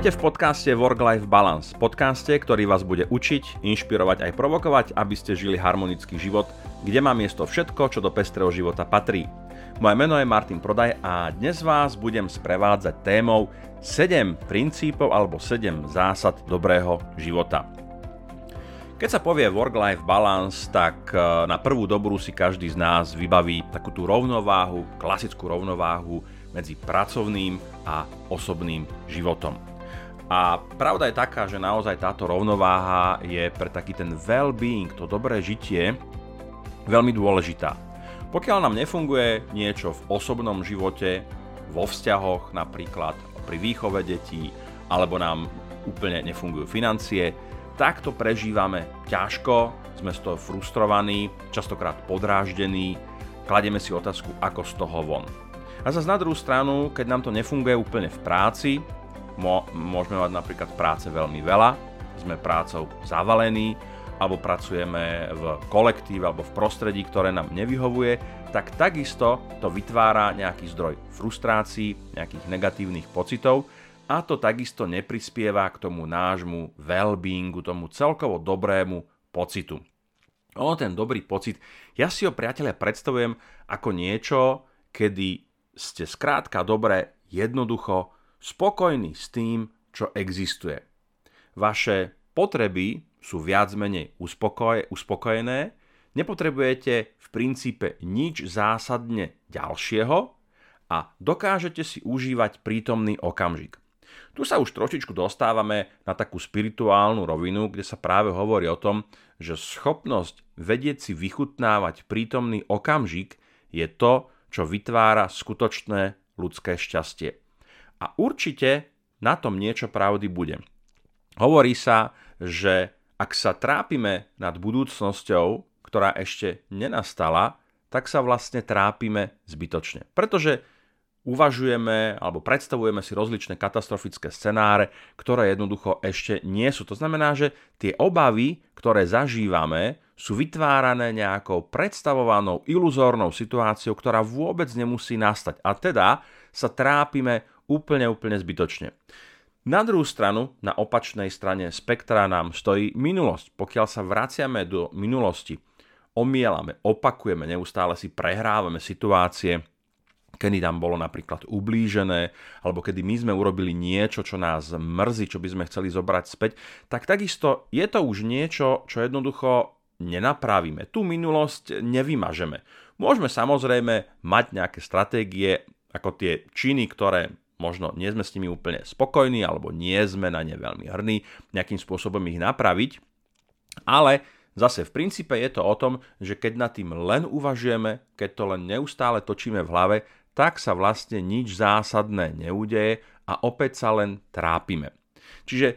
Vítajte v podcaste Work-Life Balance, podcaste, ktorý vás bude učiť, inšpirovať aj provokovať, aby ste žili harmonický život, kde má miesto všetko, čo do pestrého života patrí. Moje meno je Martin Prodaj a dnes vás budem sprevádzať témou 7 princípov alebo 7 zásad dobrého života. Keď sa povie work-life balance, tak e, na prvú dobrú si každý z nás vybaví takú tú rovnováhu, klasickú rovnováhu medzi pracovným a osobným životom. A pravda je taká, že naozaj táto rovnováha je pre taký ten well-being, to dobré žitie, veľmi dôležitá. Pokiaľ nám nefunguje niečo v osobnom živote, vo vzťahoch napríklad, pri výchove detí, alebo nám úplne nefungujú financie, tak to prežívame ťažko, sme z toho frustrovaní, častokrát podráždení, kladieme si otázku, ako z toho von. A zase na druhú stranu, keď nám to nefunguje úplne v práci, môžeme mať napríklad práce veľmi veľa, sme prácou zavalení, alebo pracujeme v kolektíve alebo v prostredí, ktoré nám nevyhovuje, tak takisto to vytvára nejaký zdroj frustrácií, nejakých negatívnych pocitov a to takisto neprispieva k tomu nášmu well-beingu, tomu celkovo dobrému pocitu. O, ten dobrý pocit, ja si ho priateľe predstavujem ako niečo, kedy ste skrátka dobre, jednoducho spokojní s tým, čo existuje. Vaše potreby sú viac menej uspokoje, uspokojené, nepotrebujete v princípe nič zásadne ďalšieho a dokážete si užívať prítomný okamžik. Tu sa už trošičku dostávame na takú spirituálnu rovinu, kde sa práve hovorí o tom, že schopnosť vedieť si vychutnávať prítomný okamžik je to, čo vytvára skutočné ľudské šťastie. A určite na tom niečo pravdy bude. Hovorí sa, že ak sa trápime nad budúcnosťou, ktorá ešte nenastala, tak sa vlastne trápime zbytočne. Pretože uvažujeme alebo predstavujeme si rozličné katastrofické scenáre, ktoré jednoducho ešte nie sú. To znamená, že tie obavy, ktoré zažívame, sú vytvárané nejakou predstavovanou iluzórnou situáciou, ktorá vôbec nemusí nastať. A teda sa trápime úplne, úplne zbytočne. Na druhú stranu, na opačnej strane spektra nám stojí minulosť. Pokiaľ sa vraciame do minulosti, omielame, opakujeme, neustále si prehrávame situácie, kedy nám bolo napríklad ublížené, alebo kedy my sme urobili niečo, čo nás mrzí, čo by sme chceli zobrať späť, tak takisto je to už niečo, čo jednoducho nenapravíme. Tú minulosť nevymažeme. Môžeme samozrejme mať nejaké stratégie, ako tie činy, ktoré možno nie sme s nimi úplne spokojní alebo nie sme na ne veľmi hrdí, nejakým spôsobom ich napraviť, ale zase v princípe je to o tom, že keď nad tým len uvažujeme, keď to len neustále točíme v hlave, tak sa vlastne nič zásadné neudeje a opäť sa len trápime. Čiže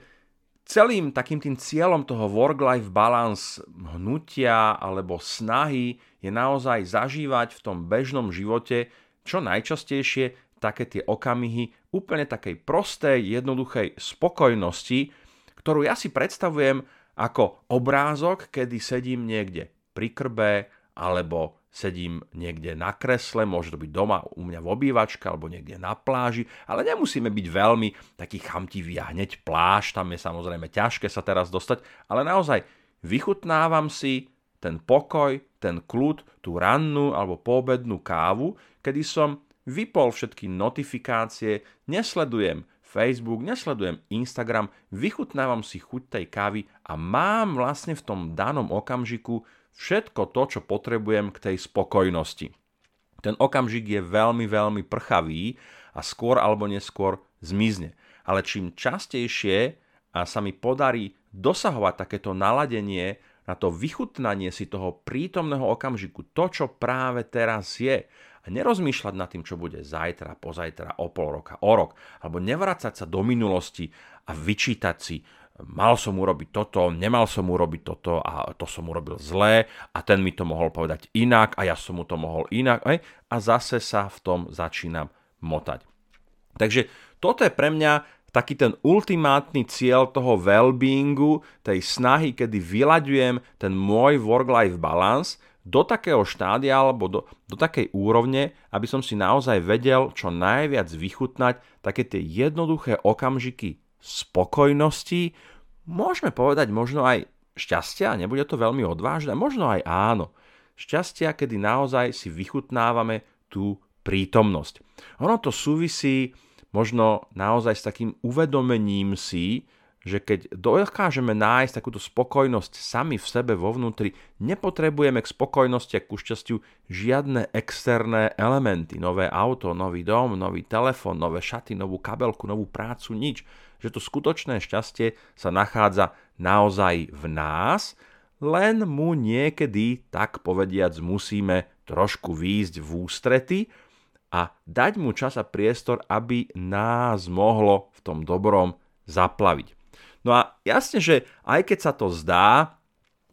celým takým tým cieľom toho work-life balance hnutia alebo snahy je naozaj zažívať v tom bežnom živote čo najčastejšie také tie okamihy úplne takej prostej, jednoduchej spokojnosti, ktorú ja si predstavujem ako obrázok, kedy sedím niekde pri krbe alebo sedím niekde na kresle, môže to byť doma u mňa v obývačke alebo niekde na pláži, ale nemusíme byť veľmi taký chamtivý a hneď pláž, tam je samozrejme ťažké sa teraz dostať, ale naozaj vychutnávam si ten pokoj, ten kľud, tú rannú alebo poobednú kávu, kedy som vypol všetky notifikácie, nesledujem Facebook, nesledujem Instagram, vychutnávam si chuť tej kávy a mám vlastne v tom danom okamžiku všetko to, čo potrebujem k tej spokojnosti. Ten okamžik je veľmi, veľmi prchavý a skôr alebo neskôr zmizne. Ale čím častejšie a sa mi podarí dosahovať takéto naladenie na to vychutnanie si toho prítomného okamžiku, to, čo práve teraz je, a nerozmýšľať nad tým, čo bude zajtra, pozajtra, o pol roka, o rok, alebo nevracať sa do minulosti a vyčítať si, mal som urobiť toto, nemal som urobiť toto a to som urobil zlé a ten mi to mohol povedať inak a ja som mu to mohol inak a zase sa v tom začínam motať. Takže toto je pre mňa taký ten ultimátny cieľ toho well-beingu, tej snahy, kedy vyľaďujem ten môj work-life balance do takého štádia alebo do, do takej úrovne, aby som si naozaj vedel čo najviac vychutnať také tie jednoduché okamžiky spokojnosti, môžeme povedať možno aj šťastia, nebude to veľmi odvážne, možno aj áno. Šťastia, kedy naozaj si vychutnávame tú prítomnosť. Ono to súvisí možno naozaj s takým uvedomením si, že keď dokážeme nájsť takúto spokojnosť sami v sebe vo vnútri, nepotrebujeme k spokojnosti a ku šťastiu žiadne externé elementy. Nové auto, nový dom, nový telefón, nové šaty, novú kabelku, novú prácu, nič. Že to skutočné šťastie sa nachádza naozaj v nás, len mu niekedy, tak povediac, musíme trošku výjsť v ústrety a dať mu čas a priestor, aby nás mohlo v tom dobrom zaplaviť. No a jasne, že aj keď sa to zdá,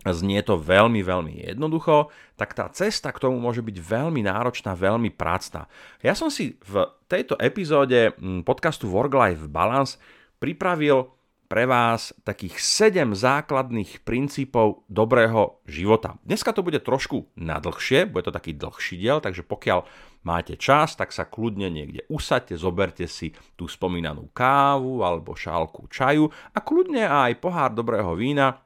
znie to veľmi, veľmi jednoducho, tak tá cesta k tomu môže byť veľmi náročná, veľmi prácna. Ja som si v tejto epizóde mm, podcastu Work-Life Balance pripravil pre vás takých 7 základných princípov dobrého života. Dneska to bude trošku nadlhšie, bude to taký dlhší diel, takže pokiaľ máte čas, tak sa kľudne niekde usadte, zoberte si tú spomínanú kávu alebo šálku čaju a kľudne aj pohár dobrého vína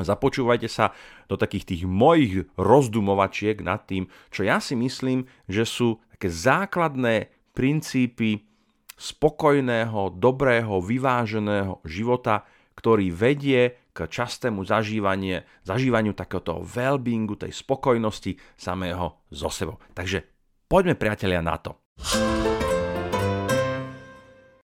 Započúvajte sa do takých tých mojich rozdumovačiek nad tým, čo ja si myslím, že sú také základné princípy spokojného, dobrého, vyváženého života, ktorý vedie k častému zažívanie, zažívaniu takéhoto well-beingu, tej spokojnosti samého zo sebou. Takže poďme priatelia na to.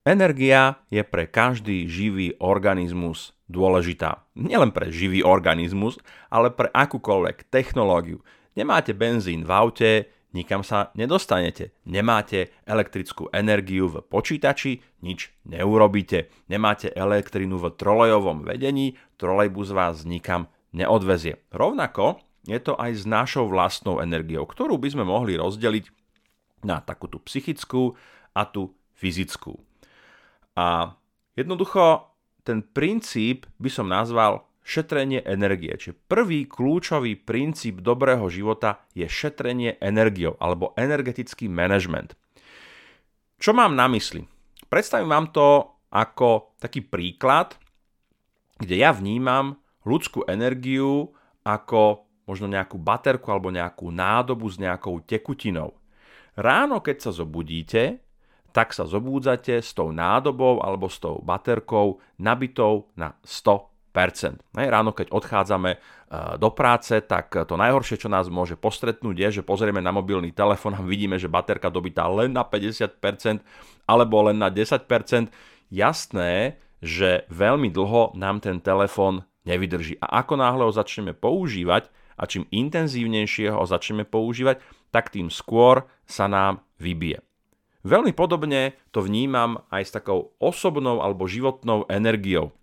Energia je pre každý živý organizmus dôležitá. Nielen pre živý organizmus, ale pre akúkoľvek technológiu. Nemáte benzín v aute, nikam sa nedostanete. Nemáte elektrickú energiu v počítači, nič neurobíte. Nemáte elektrinu v trolejovom vedení, trolejbus vás nikam neodvezie. Rovnako je to aj s našou vlastnou energiou, ktorú by sme mohli rozdeliť na takú tú psychickú a tú fyzickú. A jednoducho ten princíp by som nazval šetrenie energie. Čiže prvý kľúčový princíp dobrého života je šetrenie energiou alebo energetický management. Čo mám na mysli? Predstavím vám to ako taký príklad, kde ja vnímam ľudskú energiu ako možno nejakú baterku alebo nejakú nádobu s nejakou tekutinou. Ráno, keď sa zobudíte, tak sa zobúdzate s tou nádobou alebo s tou baterkou nabitou na 100 Hej, ráno, keď odchádzame e, do práce, tak to najhoršie, čo nás môže postretnúť, je, že pozrieme na mobilný telefón a vidíme, že baterka dobitá len na 50% alebo len na 10%. Jasné, že veľmi dlho nám ten telefón nevydrží. A ako náhle ho začneme používať a čím intenzívnejšie ho začneme používať, tak tým skôr sa nám vybije. Veľmi podobne to vnímam aj s takou osobnou alebo životnou energiou.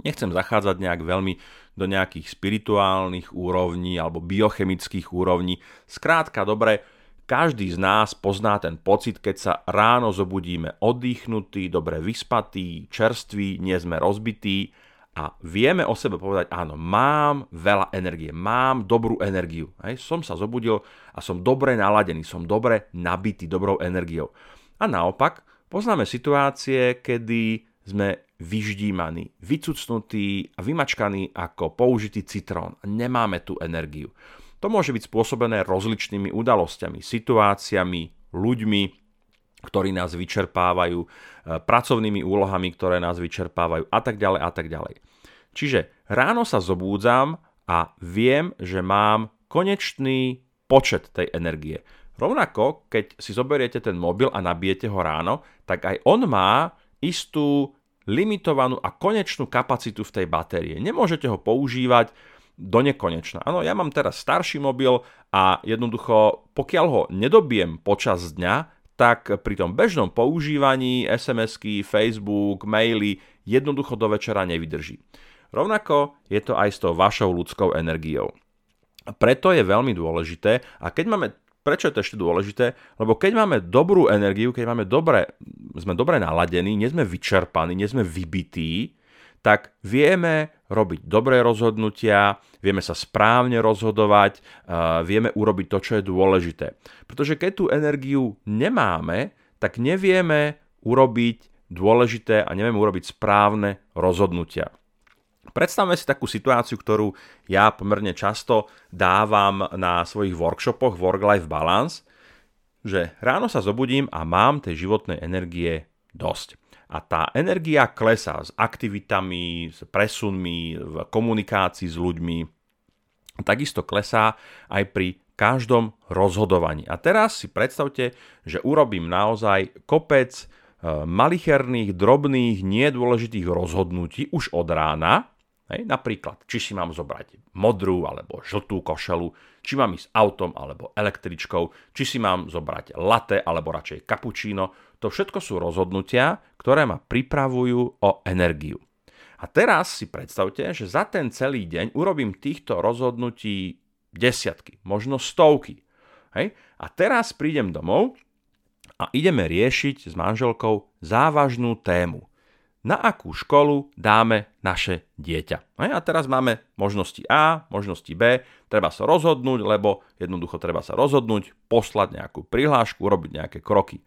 Nechcem zachádzať nejak veľmi do nejakých spirituálnych úrovní alebo biochemických úrovní. Skrátka, dobre, každý z nás pozná ten pocit, keď sa ráno zobudíme oddychnutí, dobre vyspatí, čerství, nie sme rozbití a vieme o sebe povedať, áno, mám veľa energie, mám dobrú energiu. Hej, som sa zobudil a som dobre naladený, som dobre nabitý dobrou energiou. A naopak, poznáme situácie, kedy sme vyždímaní, vycucnutí a vymačkaní ako použitý citrón. Nemáme tú energiu. To môže byť spôsobené rozličnými udalosťami, situáciami, ľuďmi, ktorí nás vyčerpávajú, e, pracovnými úlohami, ktoré nás vyčerpávajú a tak ďalej a tak ďalej. Čiže ráno sa zobúdzam a viem, že mám konečný počet tej energie. Rovnako, keď si zoberiete ten mobil a nabijete ho ráno, tak aj on má istú limitovanú a konečnú kapacitu v tej batérie. Nemôžete ho používať do nekonečna. Áno, ja mám teraz starší mobil a jednoducho, pokiaľ ho nedobiem počas dňa, tak pri tom bežnom používaní SMS-ky, Facebook, maily jednoducho do večera nevydrží. Rovnako je to aj s tou vašou ľudskou energiou. Preto je veľmi dôležité, a keď máme Prečo je to ešte dôležité? Lebo keď máme dobrú energiu, keď máme dobre, sme dobre naladení, nie sme vyčerpaní, nie sme vybití, tak vieme robiť dobré rozhodnutia, vieme sa správne rozhodovať, vieme urobiť to, čo je dôležité. Pretože keď tú energiu nemáme, tak nevieme urobiť dôležité a nevieme urobiť správne rozhodnutia. Predstavme si takú situáciu, ktorú ja pomerne často dávam na svojich workshopoch Work-Life Balance, že ráno sa zobudím a mám tej životnej energie dosť. A tá energia klesá s aktivitami, s presunmi, v komunikácii s ľuďmi. Takisto klesá aj pri každom rozhodovaní. A teraz si predstavte, že urobím naozaj kopec e, malicherných, drobných, nedôležitých rozhodnutí už od rána, Hej, napríklad, či si mám zobrať modrú alebo žltú košelu, či mám ísť autom alebo električkou, či si mám zobrať latte alebo radšej cappuccino. To všetko sú rozhodnutia, ktoré ma pripravujú o energiu. A teraz si predstavte, že za ten celý deň urobím týchto rozhodnutí desiatky, možno stovky. Hej? A teraz prídem domov a ideme riešiť s manželkou závažnú tému – na akú školu dáme naše dieťa. A teraz máme možnosti A, možnosti B, treba sa rozhodnúť, lebo jednoducho treba sa rozhodnúť, poslať nejakú prihlášku, urobiť nejaké kroky.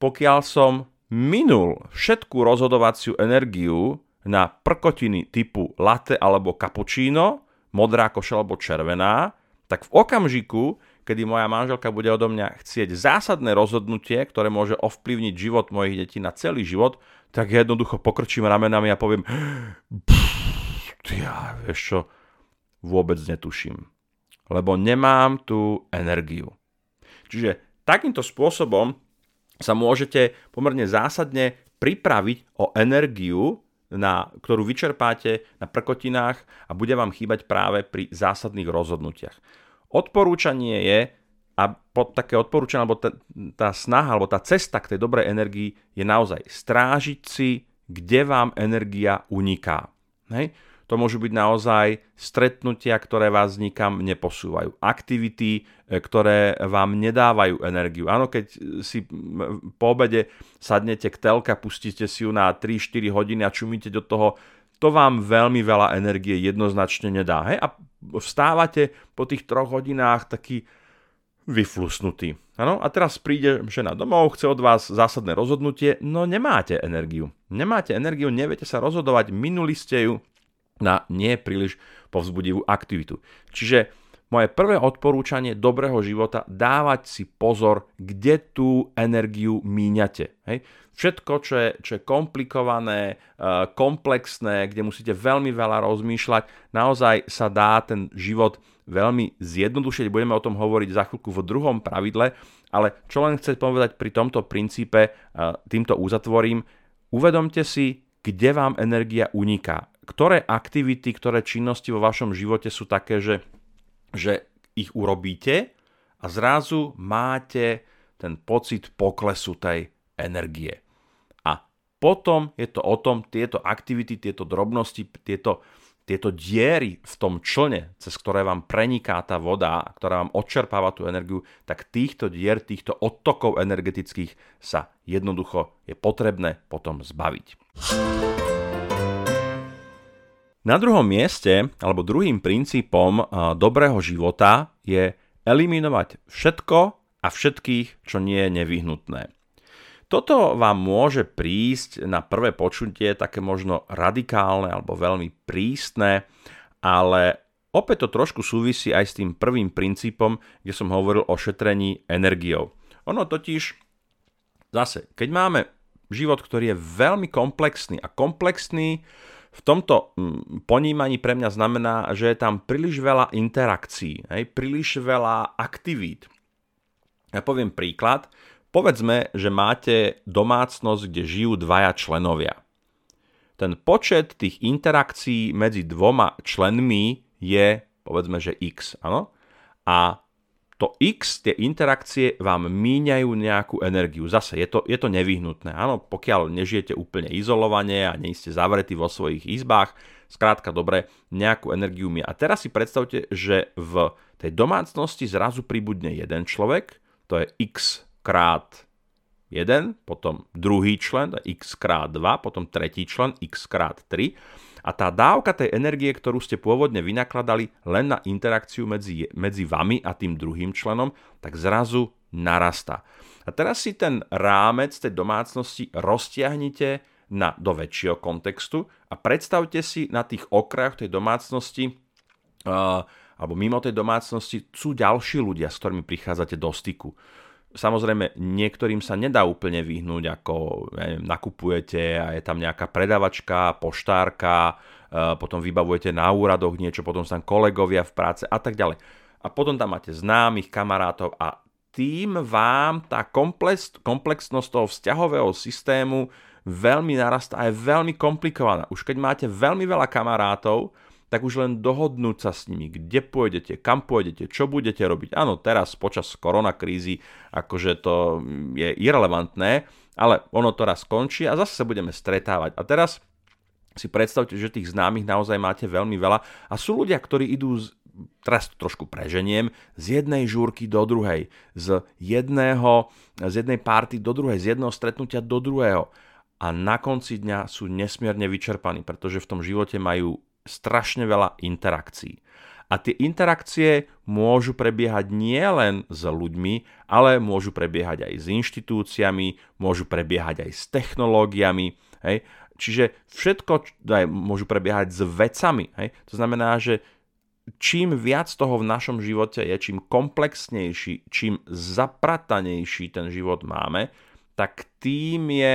Pokiaľ som minul všetku rozhodovaciu energiu na prkotiny typu latte alebo cappuccino, modrá koša alebo červená, tak v okamžiku, kedy moja manželka bude odo mňa chcieť zásadné rozhodnutie, ktoré môže ovplyvniť život mojich detí na celý život, tak ja jednoducho pokrčím ramenami a poviem ja, vieš čo, vôbec netuším. Lebo nemám tú energiu. Čiže takýmto spôsobom sa môžete pomerne zásadne pripraviť o energiu, na, ktorú vyčerpáte na prkotinách a bude vám chýbať práve pri zásadných rozhodnutiach. Odporúčanie je, a pod také odporúčanie, alebo tá, tá snaha, alebo tá cesta k tej dobrej energii je naozaj strážiť si, kde vám energia uniká. Hej? To môžu byť naozaj stretnutia, ktoré vás nikam neposúvajú. Aktivity, e, ktoré vám nedávajú energiu. Áno, keď si po obede sadnete k telke, pustíte si ju na 3-4 hodiny a čumíte do toho, to vám veľmi veľa energie jednoznačne nedá. Hej? A vstávate po tých troch hodinách taký vyflusnutý. Ano? A teraz príde žena domov, chce od vás zásadné rozhodnutie, no nemáte energiu. Nemáte energiu, neviete sa rozhodovať, minuli ste ju na nie príliš povzbudivú aktivitu. Čiže moje prvé odporúčanie dobrého života dávať si pozor, kde tú energiu míňate. Hej? Všetko, čo je, čo je komplikované, eh, komplexné, kde musíte veľmi veľa rozmýšľať, naozaj sa dá ten život veľmi zjednodušiť. Budeme o tom hovoriť za chvíľku v druhom pravidle, ale čo len chcem povedať pri tomto princípe, týmto uzatvorím, uvedomte si, kde vám energia uniká. Ktoré aktivity, ktoré činnosti vo vašom živote sú také, že, že ich urobíte a zrazu máte ten pocit poklesu tej energie. Potom je to o tom, tieto aktivity, tieto drobnosti, tieto tieto diery v tom člne, cez ktoré vám preniká tá voda, ktorá vám odčerpáva tú energiu, tak týchto dier, týchto odtokov energetických sa jednoducho je potrebné potom zbaviť. Na druhom mieste, alebo druhým princípom dobrého života je eliminovať všetko a všetkých, čo nie je nevyhnutné. Toto vám môže prísť na prvé počutie také možno radikálne alebo veľmi prísne, ale opäť to trošku súvisí aj s tým prvým princípom, kde som hovoril o šetrení energiou. Ono totiž zase, keď máme život, ktorý je veľmi komplexný a komplexný v tomto mm, ponímaní pre mňa znamená, že je tam príliš veľa interakcií, príliš veľa aktivít. Ja poviem príklad, Povedzme, že máte domácnosť, kde žijú dvaja členovia. Ten počet tých interakcií medzi dvoma členmi je, povedzme, že x. Áno? A to x, tie interakcie vám míňajú nejakú energiu. Zase je to, je to nevyhnutné. Áno, pokiaľ nežijete úplne izolovane a nie ste zavretí vo svojich izbách, skrátka dobre, nejakú energiu mi. A teraz si predstavte, že v tej domácnosti zrazu pribudne jeden človek, to je x krát 1, potom druhý člen, x krát 2, potom tretí člen, x krát 3. A tá dávka tej energie, ktorú ste pôvodne vynakladali len na interakciu medzi, medzi vami a tým druhým členom, tak zrazu narastá. A teraz si ten rámec tej domácnosti roztiahnite na, do väčšieho kontextu a predstavte si na tých okrajoch tej domácnosti uh, alebo mimo tej domácnosti sú ďalší ľudia, s ktorými prichádzate do styku. Samozrejme, niektorým sa nedá úplne vyhnúť, ako ja neviem, nakupujete a je tam nejaká predavačka, poštárka, e, potom vybavujete na úradoch niečo, potom sú tam kolegovia v práce a tak ďalej. A potom tam máte známych, kamarátov a tým vám tá komplex, komplexnosť toho vzťahového systému veľmi narastá a je veľmi komplikovaná. Už keď máte veľmi veľa kamarátov, tak už len dohodnúť sa s nimi, kde pôjdete, kam pôjdete, čo budete robiť. Áno, teraz počas koronakrízy akože to je irrelevantné, ale ono to raz skončí a zase sa budeme stretávať. A teraz si predstavte, že tých známych naozaj máte veľmi veľa a sú ľudia, ktorí idú z, teraz to trošku preženiem, z jednej žúrky do druhej, z, jedného, z jednej párty do druhej, z jedného stretnutia do druhého a na konci dňa sú nesmierne vyčerpaní, pretože v tom živote majú strašne veľa interakcií. A tie interakcie môžu prebiehať nielen s ľuďmi, ale môžu prebiehať aj s inštitúciami, môžu prebiehať aj s technológiami. Hej? Čiže všetko aj, môžu prebiehať s vecami. Hej? To znamená, že čím viac toho v našom živote je, čím komplexnejší, čím zapratanejší ten život máme, tak tým je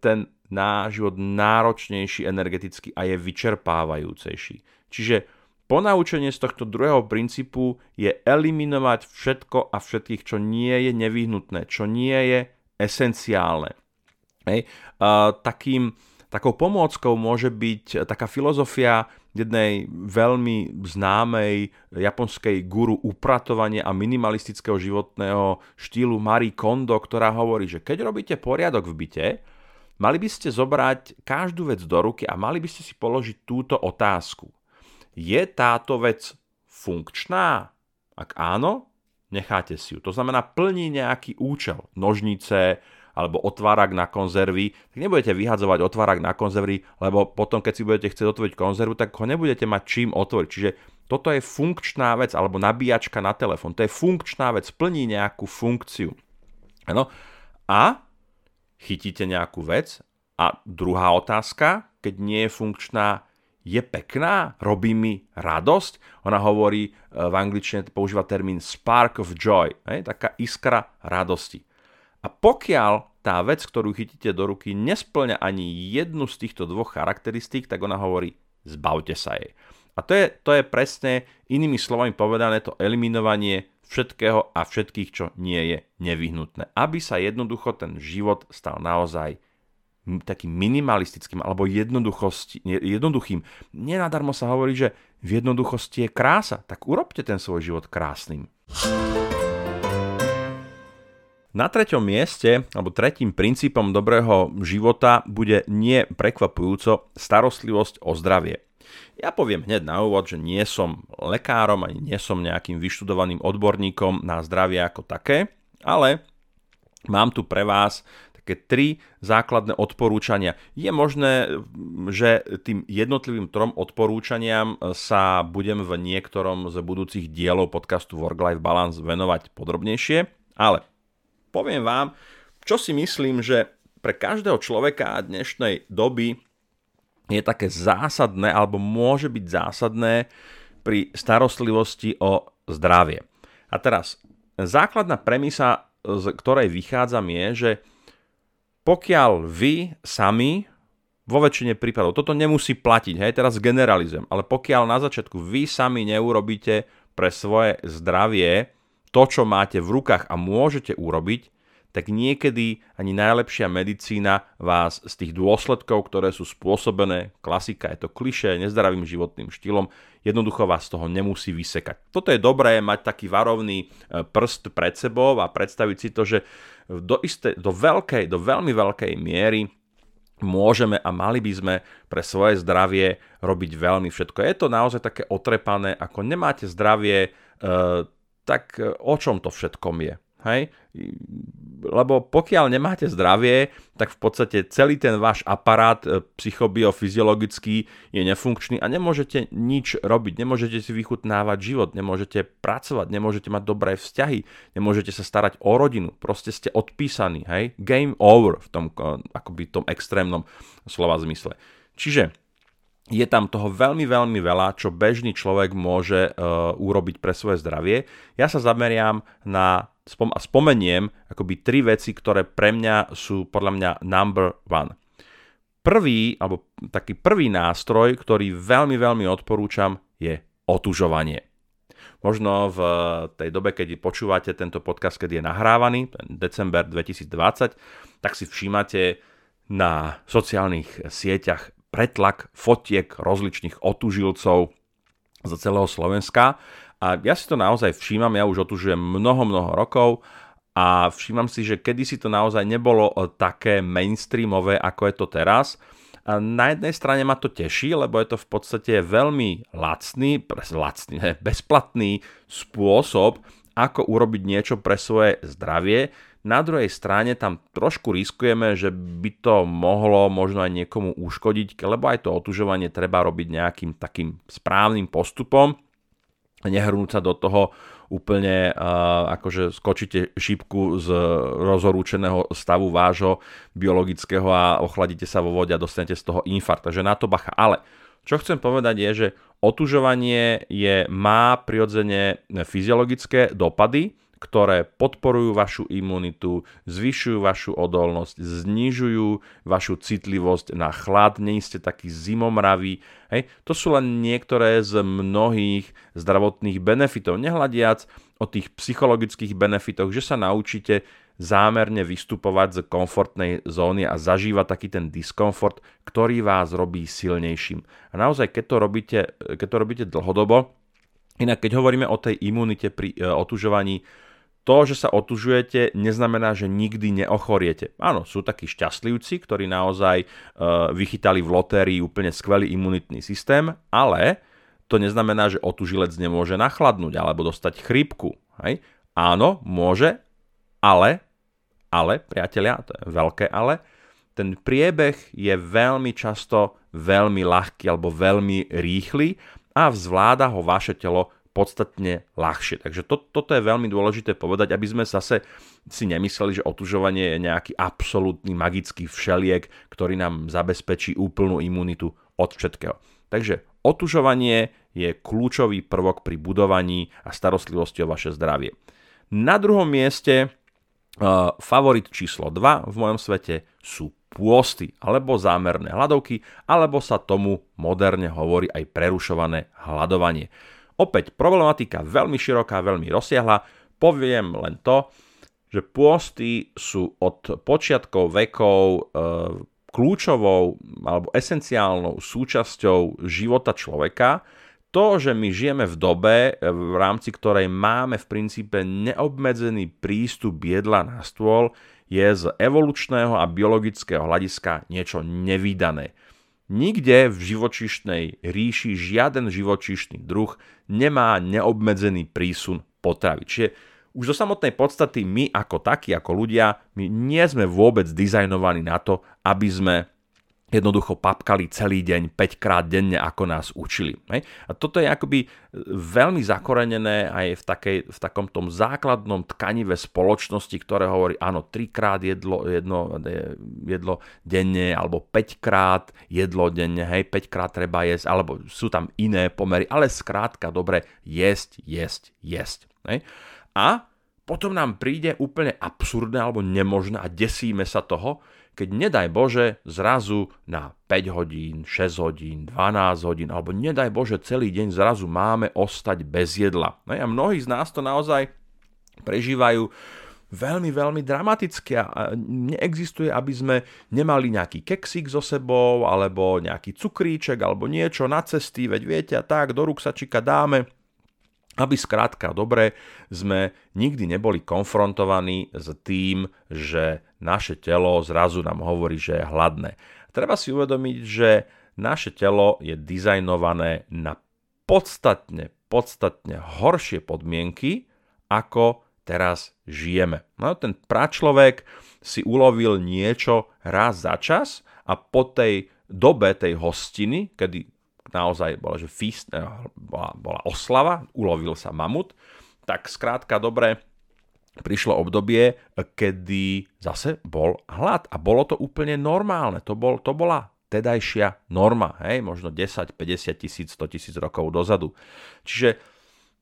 ten náš život náročnejší energeticky a je vyčerpávajúcejší. Čiže ponaučenie z tohto druhého princípu je eliminovať všetko a všetkých, čo nie je nevyhnutné, čo nie je esenciálne. Hej. Takým, takou pomôckou môže byť taká filozofia jednej veľmi známej japonskej guru upratovania a minimalistického životného štýlu Marie Kondo, ktorá hovorí, že keď robíte poriadok v byte, Mali by ste zobrať každú vec do ruky a mali by ste si položiť túto otázku. Je táto vec funkčná? Ak áno, necháte si ju. To znamená, plní nejaký účel. Nožnice alebo otvárak na konzervy, tak nebudete vyhadzovať otvárak na konzervy, lebo potom, keď si budete chcieť otvoriť konzervu, tak ho nebudete mať čím otvoriť. Čiže toto je funkčná vec, alebo nabíjačka na telefón. To je funkčná vec, plní nejakú funkciu. Ano. A chytíte nejakú vec a druhá otázka, keď nie je funkčná, je pekná, robí mi radosť. Ona hovorí, e, v angličtine používa termín spark of joy, hej, taká iskra radosti. A pokiaľ tá vec, ktorú chytíte do ruky, nesplňa ani jednu z týchto dvoch charakteristík, tak ona hovorí, zbavte sa jej. A to je, to je presne, inými slovami povedané, to eliminovanie všetkého a všetkých, čo nie je nevyhnutné. Aby sa jednoducho ten život stal naozaj takým minimalistickým alebo jednoduchým. Nenadarmo sa hovorí, že v jednoduchosti je krása. Tak urobte ten svoj život krásnym. Na treťom mieste, alebo tretím princípom dobrého života bude nie prekvapujúco starostlivosť o zdravie. Ja poviem hneď na úvod, že nie som lekárom ani nie som nejakým vyštudovaným odborníkom na zdravie ako také, ale mám tu pre vás také tri základné odporúčania. Je možné, že tým jednotlivým trom odporúčaniam sa budem v niektorom z budúcich dielov podcastu Work-Life Balance venovať podrobnejšie, ale poviem vám, čo si myslím, že pre každého človeka dnešnej doby je také zásadné alebo môže byť zásadné pri starostlivosti o zdravie. A teraz, základná premisa, z ktorej vychádzam je, že pokiaľ vy sami vo väčšine prípadov, toto nemusí platiť, hej, teraz generalizujem, ale pokiaľ na začiatku vy sami neurobíte pre svoje zdravie to, čo máte v rukách a môžete urobiť, tak niekedy ani najlepšia medicína vás z tých dôsledkov, ktoré sú spôsobené, klasika je to kliše, nezdravým životným štýlom, jednoducho vás z toho nemusí vysekať. Toto je dobré mať taký varovný e, prst pred sebou a predstaviť si to, že do, isté, do, veľkej, do veľmi veľkej miery môžeme a mali by sme pre svoje zdravie robiť veľmi všetko. Je to naozaj také otrepané, ako nemáte zdravie, e, tak e, o čom to všetkom je? Hej, lebo pokiaľ nemáte zdravie, tak v podstate celý ten váš aparát e, psychobiofyziologický je nefunkčný a nemôžete nič robiť, nemôžete si vychutnávať život, nemôžete pracovať, nemôžete mať dobré vzťahy, nemôžete sa starať o rodinu, proste ste odpísaní, hej, game over v tom, e, akoby tom extrémnom slova zmysle. Čiže je tam toho veľmi, veľmi veľa, čo bežný človek môže uh, urobiť pre svoje zdravie. Ja sa zameriam na spom- a spomeniem akoby tri veci, ktoré pre mňa sú podľa mňa number one. Prvý, alebo taký prvý nástroj, ktorý veľmi, veľmi odporúčam, je otužovanie. Možno v tej dobe, keď počúvate tento podcast, keď je nahrávaný, december 2020, tak si všímate na sociálnych sieťach pretlak fotiek rozličných otužilcov z celého Slovenska a ja si to naozaj všímam, ja už otužujem mnoho, mnoho rokov a všímam si, že kedysi to naozaj nebolo také mainstreamové, ako je to teraz. A na jednej strane ma to teší, lebo je to v podstate veľmi lacný, lacný, bezplatný spôsob, ako urobiť niečo pre svoje zdravie. Na druhej strane tam trošku riskujeme, že by to mohlo možno aj niekomu uškodiť, lebo aj to otužovanie treba robiť nejakým takým správnym postupom nehrnúť sa do toho úplne uh, akože skočíte šípku z rozhorúčeného stavu vášho biologického a ochladíte sa vo vode a dostanete z toho infarkt. Takže na to bacha. Ale čo chcem povedať je, že otužovanie je, má prirodzene fyziologické dopady, ktoré podporujú vašu imunitu, zvyšujú vašu odolnosť, znižujú vašu citlivosť na chlad, nie ste taký zimomravý. Hej. To sú len niektoré z mnohých zdravotných benefitov. Nehľadiac o tých psychologických benefitoch, že sa naučíte zámerne vystupovať z komfortnej zóny a zažívať taký ten diskomfort, ktorý vás robí silnejším. A naozaj, keď to robíte, keď to robíte dlhodobo, inak keď hovoríme o tej imunite pri e, otužovaní, to, že sa otužujete, neznamená, že nikdy neochoriete. Áno, sú takí šťastlivci, ktorí naozaj e, vychytali v lotérii úplne skvelý imunitný systém, ale to neznamená, že otužilec nemôže nachladnúť alebo dostať chrípku. Hej? Áno, môže, ale, ale, priatelia, to je veľké ale, ten priebeh je veľmi často veľmi ľahký alebo veľmi rýchly a zvláda ho vaše telo podstatne ľahšie. Takže to, toto je veľmi dôležité povedať, aby sme zase si nemysleli, že otužovanie je nejaký absolútny magický všeliek, ktorý nám zabezpečí úplnú imunitu od všetkého. Takže otužovanie je kľúčový prvok pri budovaní a starostlivosti o vaše zdravie. Na druhom mieste uh, favorit číslo 2 v mojom svete sú pôsty alebo zámerné hladovky, alebo sa tomu moderne hovorí aj prerušované hľadovanie. Opäť problematika veľmi široká, veľmi rozsiahla. Poviem len to, že pôsty sú od počiatkov vekov e, kľúčovou alebo esenciálnou súčasťou života človeka. To, že my žijeme v dobe, e, v rámci ktorej máme v princípe neobmedzený prístup jedla na stôl, je z evolučného a biologického hľadiska niečo nevydané. Nikde v živočišnej ríši žiaden živočišný druh nemá neobmedzený prísun potravy. Čiže už zo samotnej podstaty my ako takí, ako ľudia, my nie sme vôbec dizajnovaní na to, aby sme jednoducho papkali celý deň 5 krát denne, ako nás učili. Hej? A toto je akoby veľmi zakorenené aj v, takej, v takom tom základnom tkanive spoločnosti, ktoré hovorí, áno, 3 krát jedlo, jedno, jedlo denne, alebo 5 krát jedlo denne, hej, 5 krát treba jesť, alebo sú tam iné pomery, ale skrátka, dobre, jesť, jesť, jesť. Hej? A potom nám príde úplne absurdné alebo nemožné a desíme sa toho, keď nedaj Bože zrazu na 5 hodín, 6 hodín, 12 hodín, alebo nedaj Bože celý deň zrazu máme ostať bez jedla. No a mnohí z nás to naozaj prežívajú veľmi, veľmi dramaticky a neexistuje, aby sme nemali nejaký keksík so sebou, alebo nejaký cukríček, alebo niečo na cesty, veď viete, a tak do ruksačika dáme aby skrátka dobre sme nikdy neboli konfrontovaní s tým, že naše telo zrazu nám hovorí, že je hladné. Treba si uvedomiť, že naše telo je dizajnované na podstatne, podstatne horšie podmienky ako teraz žijeme. No ten pračlovek si ulovil niečo raz za čas a po tej dobe tej hostiny, kedy naozaj bola, že feast, eh, bola, bola oslava, ulovil sa mamut, tak skrátka dobre, prišlo obdobie, kedy zase bol hlad a bolo to úplne normálne. To, bol, to bola tedajšia norma, hej, možno 10, 50 tisíc, 100 tisíc rokov dozadu. Čiže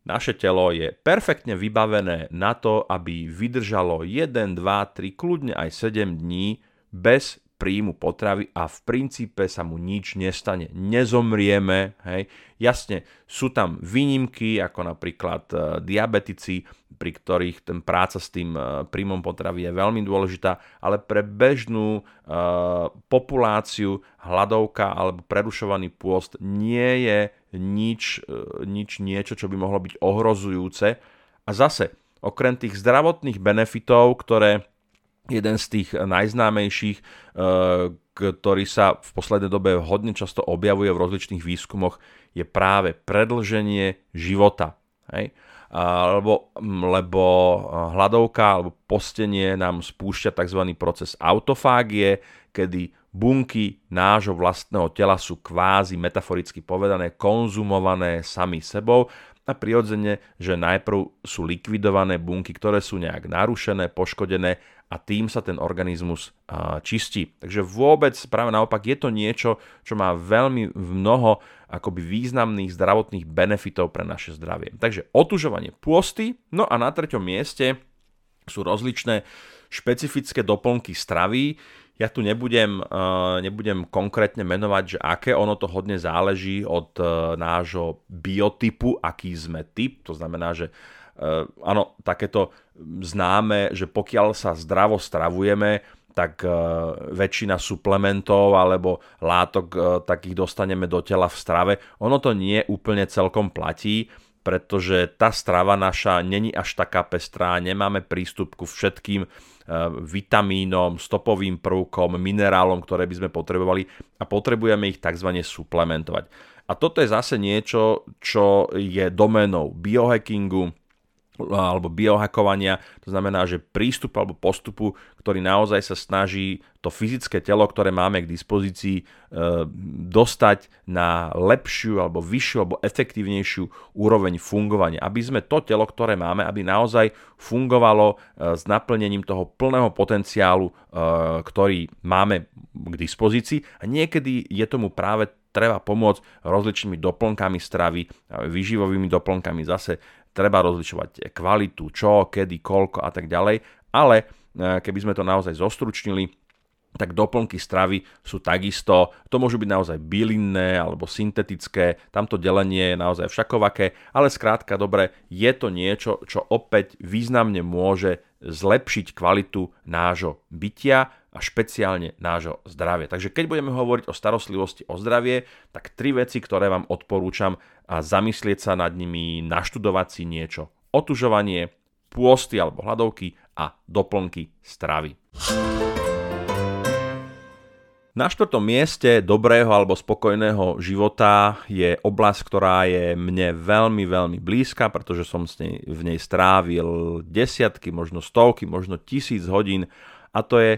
naše telo je perfektne vybavené na to, aby vydržalo 1, 2, 3, kľudne aj 7 dní bez príjmu potravy a v princípe sa mu nič nestane. Nezomrieme, hej. Jasne, sú tam výnimky, ako napríklad e, diabetici, pri ktorých ten práca s tým e, príjmom potravy je veľmi dôležitá, ale pre bežnú e, populáciu hladovka alebo prerušovaný pôst nie je nič, e, nič niečo, čo by mohlo byť ohrozujúce. A zase, okrem tých zdravotných benefitov, ktoré jeden z tých najznámejších, eh, ktorý sa v poslednej dobe hodne často objavuje v rozličných výskumoch, je práve predlženie života. Hej? Lebo, lebo hladovka alebo postenie nám spúšťa tzv. proces autofágie, kedy bunky nášho vlastného tela sú kvázi metaforicky povedané konzumované sami sebou a prirodzene, že najprv sú likvidované bunky, ktoré sú nejak narušené, poškodené a tým sa ten organizmus čistí. Takže vôbec práve naopak je to niečo, čo má veľmi mnoho akoby významných zdravotných benefitov pre naše zdravie. Takže otužovanie pôsty, no a na treťom mieste sú rozličné špecifické doplnky stravy. Ja tu nebudem, nebudem konkrétne menovať, že aké, ono to hodne záleží od nášho biotypu, aký sme typ, to znamená, že áno, takéto známe, že pokiaľ sa zdravo stravujeme, tak eh, väčšina suplementov alebo látok eh, takých dostaneme do tela v strave. Ono to nie úplne celkom platí, pretože tá strava naša není až taká pestrá, nemáme prístup ku všetkým vitamínom, stopovým prvkom, minerálom, ktoré by sme potrebovali a potrebujeme ich tzv. suplementovať. A toto je zase niečo, čo je domenou biohackingu, alebo biohakovania, to znamená, že prístup alebo postupu, ktorý naozaj sa snaží to fyzické telo, ktoré máme k dispozícii, e, dostať na lepšiu alebo vyššiu alebo efektívnejšiu úroveň fungovania. Aby sme to telo, ktoré máme, aby naozaj fungovalo e, s naplnením toho plného potenciálu, e, ktorý máme k dispozícii. A niekedy je tomu práve treba pomôcť rozličnými doplnkami stravy, výživovými doplnkami zase treba rozlišovať kvalitu, čo, kedy, koľko a tak ďalej, ale e, keby sme to naozaj zostručnili, tak doplnky stravy sú takisto, to môžu byť naozaj bylinné alebo syntetické, tamto delenie je naozaj všakovaké, ale skrátka dobre, je to niečo, čo opäť významne môže zlepšiť kvalitu nášho bytia a špeciálne nášho zdravia. Takže keď budeme hovoriť o starostlivosti o zdravie, tak tri veci, ktoré vám odporúčam a zamyslieť sa nad nimi, naštudovať si niečo. Otužovanie, pôsty alebo hladovky a doplnky stravy. Na štvrtom mieste dobrého alebo spokojného života je oblasť, ktorá je mne veľmi, veľmi blízka, pretože som v nej strávil desiatky, možno stovky, možno tisíc hodín a to je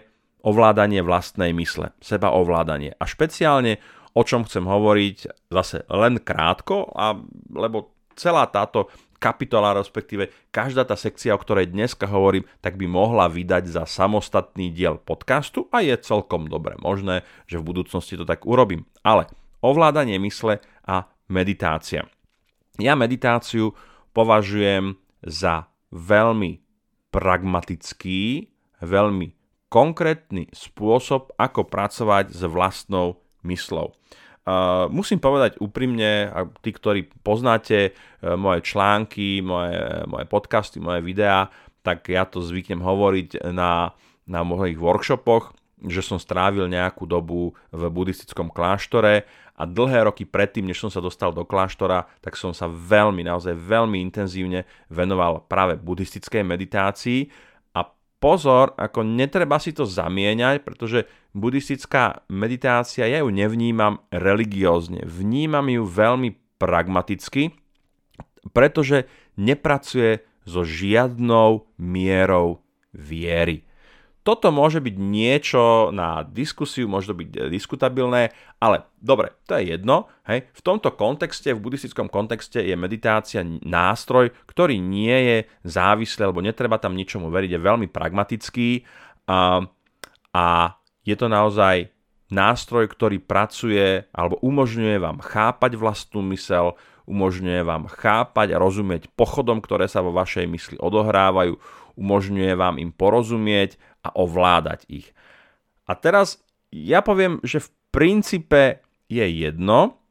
ovládanie vlastnej mysle, seba ovládanie. A špeciálne o čom chcem hovoriť zase len krátko, a, lebo celá táto kapitola, respektíve každá tá sekcia, o ktorej dneska hovorím, tak by mohla vydať za samostatný diel podcastu a je celkom dobre možné, že v budúcnosti to tak urobím. Ale ovládanie mysle a meditácia. Ja meditáciu považujem za veľmi pragmatický, veľmi konkrétny spôsob, ako pracovať s vlastnou myslou. Musím povedať úprimne, a tí, ktorí poznáte uh, moje články, moje, moje podcasty, moje videá, tak ja to zvyknem hovoriť na, na mojich workshopoch, že som strávil nejakú dobu v buddhistickom kláštore a dlhé roky predtým, než som sa dostal do kláštora, tak som sa veľmi, naozaj veľmi intenzívne venoval práve buddhistickej meditácii pozor, ako netreba si to zamieňať, pretože buddhistická meditácia, ja ju nevnímam religiózne, vnímam ju veľmi pragmaticky, pretože nepracuje so žiadnou mierou viery. Toto môže byť niečo na diskusiu, môže to byť diskutabilné, ale dobre, to je jedno. Hej. V tomto kontexte, v buddhistickom kontexte je meditácia nástroj, ktorý nie je závislý, alebo netreba tam ničomu veriť, je veľmi pragmatický a, a je to naozaj nástroj, ktorý pracuje alebo umožňuje vám chápať vlastnú mysel, umožňuje vám chápať a rozumieť pochodom, ktoré sa vo vašej mysli odohrávajú, umožňuje vám im porozumieť a ovládať ich. A teraz ja poviem, že v princípe je jedno,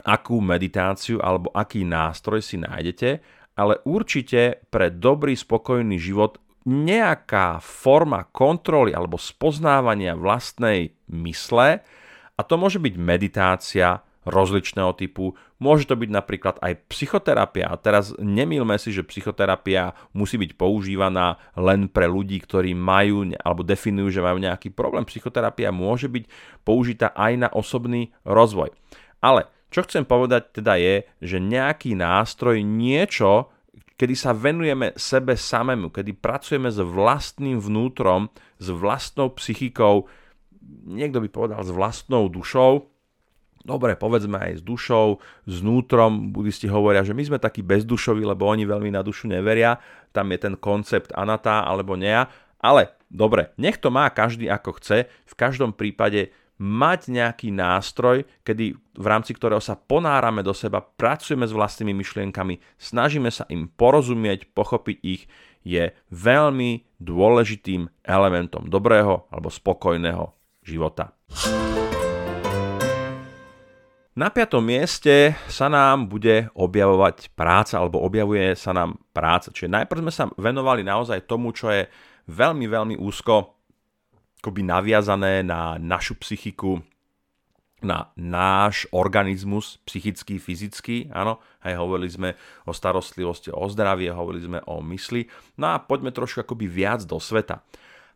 akú meditáciu alebo aký nástroj si nájdete, ale určite pre dobrý, spokojný život nejaká forma kontroly alebo spoznávania vlastnej mysle, a to môže byť meditácia, rozličného typu. Môže to byť napríklad aj psychoterapia. A teraz nemýlme si, že psychoterapia musí byť používaná len pre ľudí, ktorí majú alebo definujú, že majú nejaký problém. Psychoterapia môže byť použitá aj na osobný rozvoj. Ale čo chcem povedať teda je, že nejaký nástroj, niečo, kedy sa venujeme sebe samému, kedy pracujeme s vlastným vnútrom, s vlastnou psychikou, niekto by povedal s vlastnou dušou, dobre, povedzme aj s dušou, s nútrom, budisti hovoria, že my sme takí bezdušoví, lebo oni veľmi na dušu neveria, tam je ten koncept anata alebo nea, ale dobre, nech to má každý ako chce, v každom prípade mať nejaký nástroj, kedy v rámci ktorého sa ponárame do seba, pracujeme s vlastnými myšlienkami, snažíme sa im porozumieť, pochopiť ich, je veľmi dôležitým elementom dobrého alebo spokojného života. Na piatom mieste sa nám bude objavovať práca, alebo objavuje sa nám práca. Čiže najprv sme sa venovali naozaj tomu, čo je veľmi, veľmi úzko akoby naviazané na našu psychiku, na náš organizmus, psychický, fyzický, áno, aj hovorili sme o starostlivosti, o zdravie, hovorili sme o mysli, no a poďme trošku akoby viac do sveta.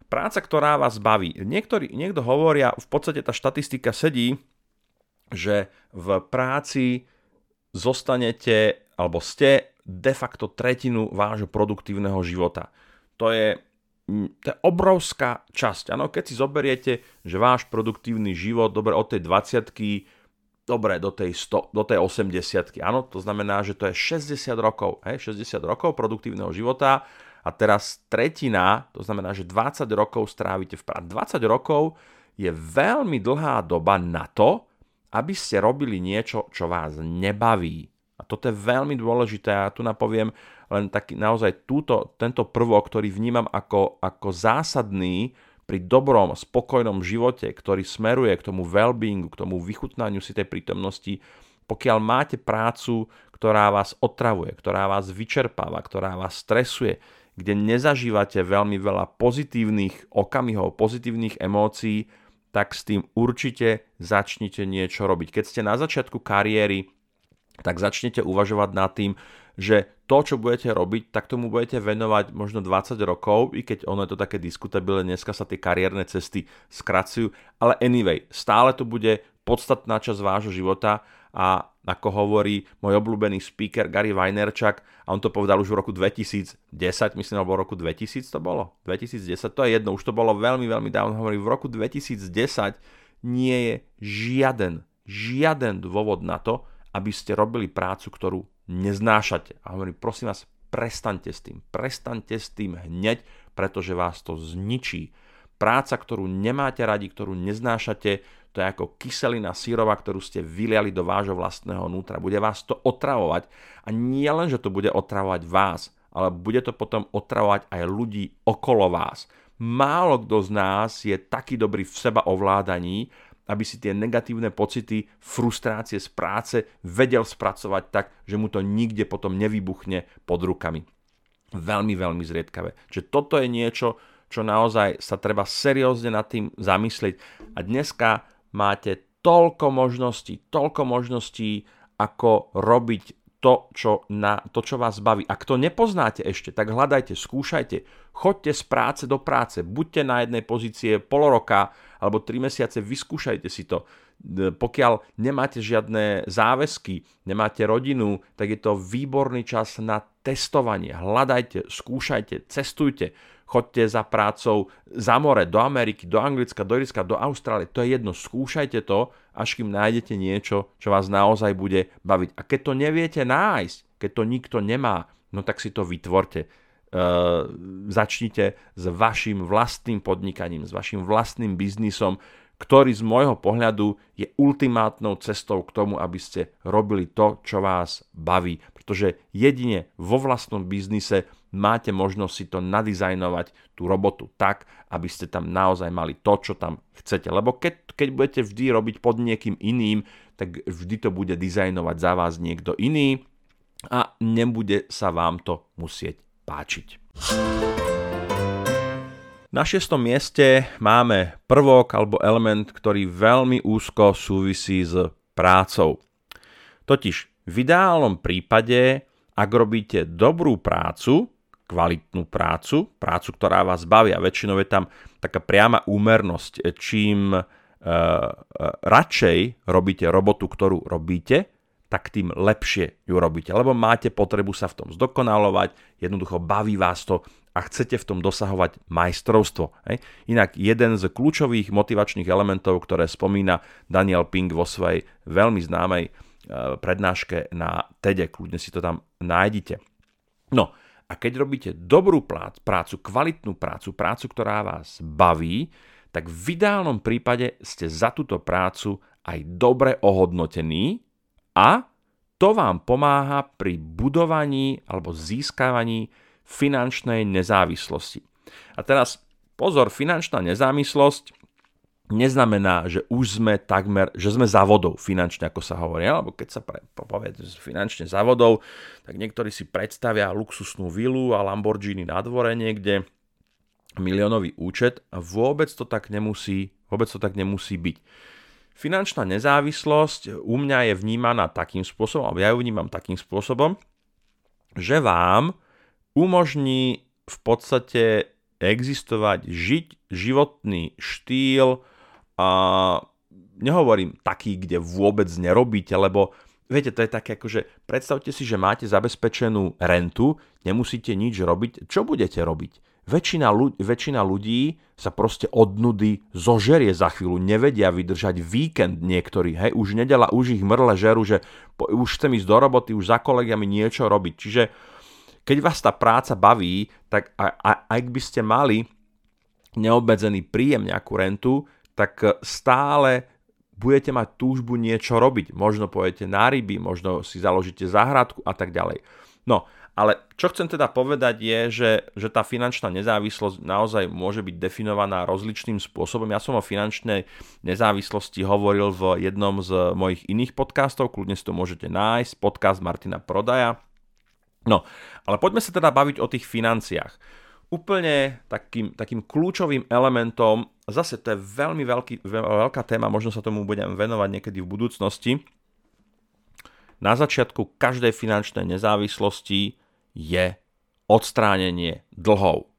Práca, ktorá vás baví. Niektorí, niekto hovoria, v podstate tá štatistika sedí, že v práci zostanete alebo ste de facto tretinu vášho produktívneho života. To je, to je obrovská časť. Ano, keď si zoberiete, že váš produktívny život, dobre, od tej 20 dobre, do tej, 100, do tej 80 áno, to znamená, že to je 60 rokov, hej, 60 rokov produktívneho života a teraz tretina, to znamená, že 20 rokov strávite v práci. 20 rokov je veľmi dlhá doba na to, aby ste robili niečo, čo vás nebaví. A toto je veľmi dôležité. Ja tu napoviem len taký naozaj túto, tento prvok, ktorý vnímam ako, ako zásadný pri dobrom, spokojnom živote, ktorý smeruje k tomu well-beingu, k tomu vychutnaniu si tej prítomnosti, pokiaľ máte prácu, ktorá vás otravuje, ktorá vás vyčerpáva, ktorá vás stresuje, kde nezažívate veľmi veľa pozitívnych okamihov, pozitívnych emócií, tak s tým určite začnite niečo robiť. Keď ste na začiatku kariéry, tak začnete uvažovať nad tým, že to, čo budete robiť, tak tomu budete venovať možno 20 rokov, i keď ono je to také diskutabilné, dneska sa tie kariérne cesty skracujú, ale anyway, stále to bude podstatná časť vášho života a ako hovorí môj obľúbený speaker Gary Vaynerchuk, a on to povedal už v roku 2010, myslím, alebo v roku 2000 to bolo, 2010, to je jedno, už to bolo veľmi, veľmi dávno, hovorí, v roku 2010 nie je žiaden, žiaden dôvod na to, aby ste robili prácu, ktorú neznášate. A hovorí, prosím vás, prestaňte s tým, prestaňte s tým hneď, pretože vás to zničí. Práca, ktorú nemáte radi, ktorú neznášate, to je ako kyselina sírova, ktorú ste vyliali do vášho vlastného nútra. Bude vás to otravovať a nie len, že to bude otravovať vás, ale bude to potom otravovať aj ľudí okolo vás. Málo kto z nás je taký dobrý v seba ovládaní, aby si tie negatívne pocity, frustrácie z práce vedel spracovať tak, že mu to nikde potom nevybuchne pod rukami. Veľmi, veľmi zriedkavé. Čiže toto je niečo, čo naozaj sa treba seriózne nad tým zamyslieť. A dneska máte toľko možností, toľko možností, ako robiť to, čo, na, to, čo vás baví. Ak to nepoznáte ešte, tak hľadajte, skúšajte, choďte z práce do práce, buďte na jednej pozície pol roka alebo tri mesiace, vyskúšajte si to. pokiaľ nemáte žiadne záväzky, nemáte rodinu, tak je to výborný čas na testovanie. Hľadajte, skúšajte, cestujte, chodte za prácou za more, do Ameriky, do Anglicka, do Irska, do Austrálie. To je jedno, skúšajte to, až kým nájdete niečo, čo vás naozaj bude baviť. A keď to neviete nájsť, keď to nikto nemá, no tak si to vytvorte. Uh, začnite s vašim vlastným podnikaním, s vašim vlastným biznisom, ktorý z môjho pohľadu je ultimátnou cestou k tomu, aby ste robili to, čo vás baví. Pretože jedine vo vlastnom biznise máte možnosť si to nadizajnovať, tú robotu tak, aby ste tam naozaj mali to, čo tam chcete. Lebo keď, keď budete vždy robiť pod niekým iným, tak vždy to bude dizajnovať za vás niekto iný a nebude sa vám to musieť páčiť. Na šiestom mieste máme prvok alebo element, ktorý veľmi úzko súvisí s prácou. Totiž v ideálnom prípade, ak robíte dobrú prácu, kvalitnú prácu, prácu, ktorá vás baví a väčšinou je tam taká priama úmernosť, čím uh, radšej robíte robotu, ktorú robíte, tak tým lepšie ju robíte, lebo máte potrebu sa v tom zdokonalovať, jednoducho baví vás to a chcete v tom dosahovať majstrovstvo. Hej? Inak jeden z kľúčových motivačných elementov, ktoré spomína Daniel Pink vo svojej veľmi známej e, prednáške na TEDe, kľudne si to tam nájdete. No a keď robíte dobrú prácu, kvalitnú prácu, prácu, ktorá vás baví, tak v ideálnom prípade ste za túto prácu aj dobre ohodnotení a to vám pomáha pri budovaní alebo získavaní finančnej nezávislosti. A teraz pozor, finančná nezávislosť neznamená, že už sme takmer, že sme za vodou finančne, ako sa hovorí, alebo keď sa pre, povie finančne za vodou, tak niektorí si predstavia luxusnú vilu a Lamborghini na dvore niekde, miliónový účet a vôbec to tak nemusí, vôbec to tak nemusí byť. Finančná nezávislosť u mňa je vnímaná takým spôsobom, alebo ja ju vnímam takým spôsobom, že vám umožní v podstate existovať, žiť životný štýl a nehovorím taký, kde vôbec nerobíte, lebo viete, to je také ako, že predstavte si, že máte zabezpečenú rentu, nemusíte nič robiť, čo budete robiť? Väčšina, ľudí, väčšina ľudí sa proste od nudy zožerie za chvíľu, nevedia vydržať víkend niektorí, hej, už nedela, už ich mrle žeru, že po, už chcem ísť do roboty, už za kolegami niečo robiť. Čiže keď vás tá práca baví, tak aj ak by ste mali neobmedzený príjem nejakú rentu, tak stále budete mať túžbu niečo robiť. Možno pojete na ryby, možno si založíte záhradku a tak ďalej. No, ale čo chcem teda povedať je, že, že tá finančná nezávislosť naozaj môže byť definovaná rozličným spôsobom. Ja som o finančnej nezávislosti hovoril v jednom z mojich iných podcastov, kľudne si to môžete nájsť, podcast Martina Prodaja. No, ale poďme sa teda baviť o tých financiách. Úplne takým, takým kľúčovým elementom, zase to je veľmi veľký, veľká téma, možno sa tomu budem venovať niekedy v budúcnosti, na začiatku každej finančnej nezávislosti je odstránenie dlhov.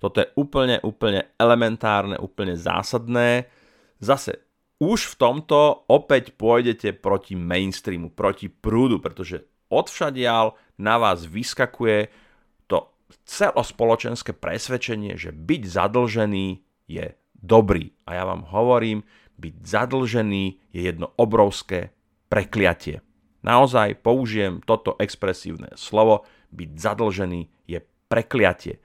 Toto je úplne, úplne elementárne, úplne zásadné. Zase už v tomto opäť pôjdete proti mainstreamu, proti prúdu, pretože odvšadial na vás vyskakuje to celospoločenské presvedčenie, že byť zadlžený je dobrý. A ja vám hovorím, byť zadlžený je jedno obrovské prekliatie. Naozaj použijem toto expresívne slovo, byť zadlžený je prekliatie.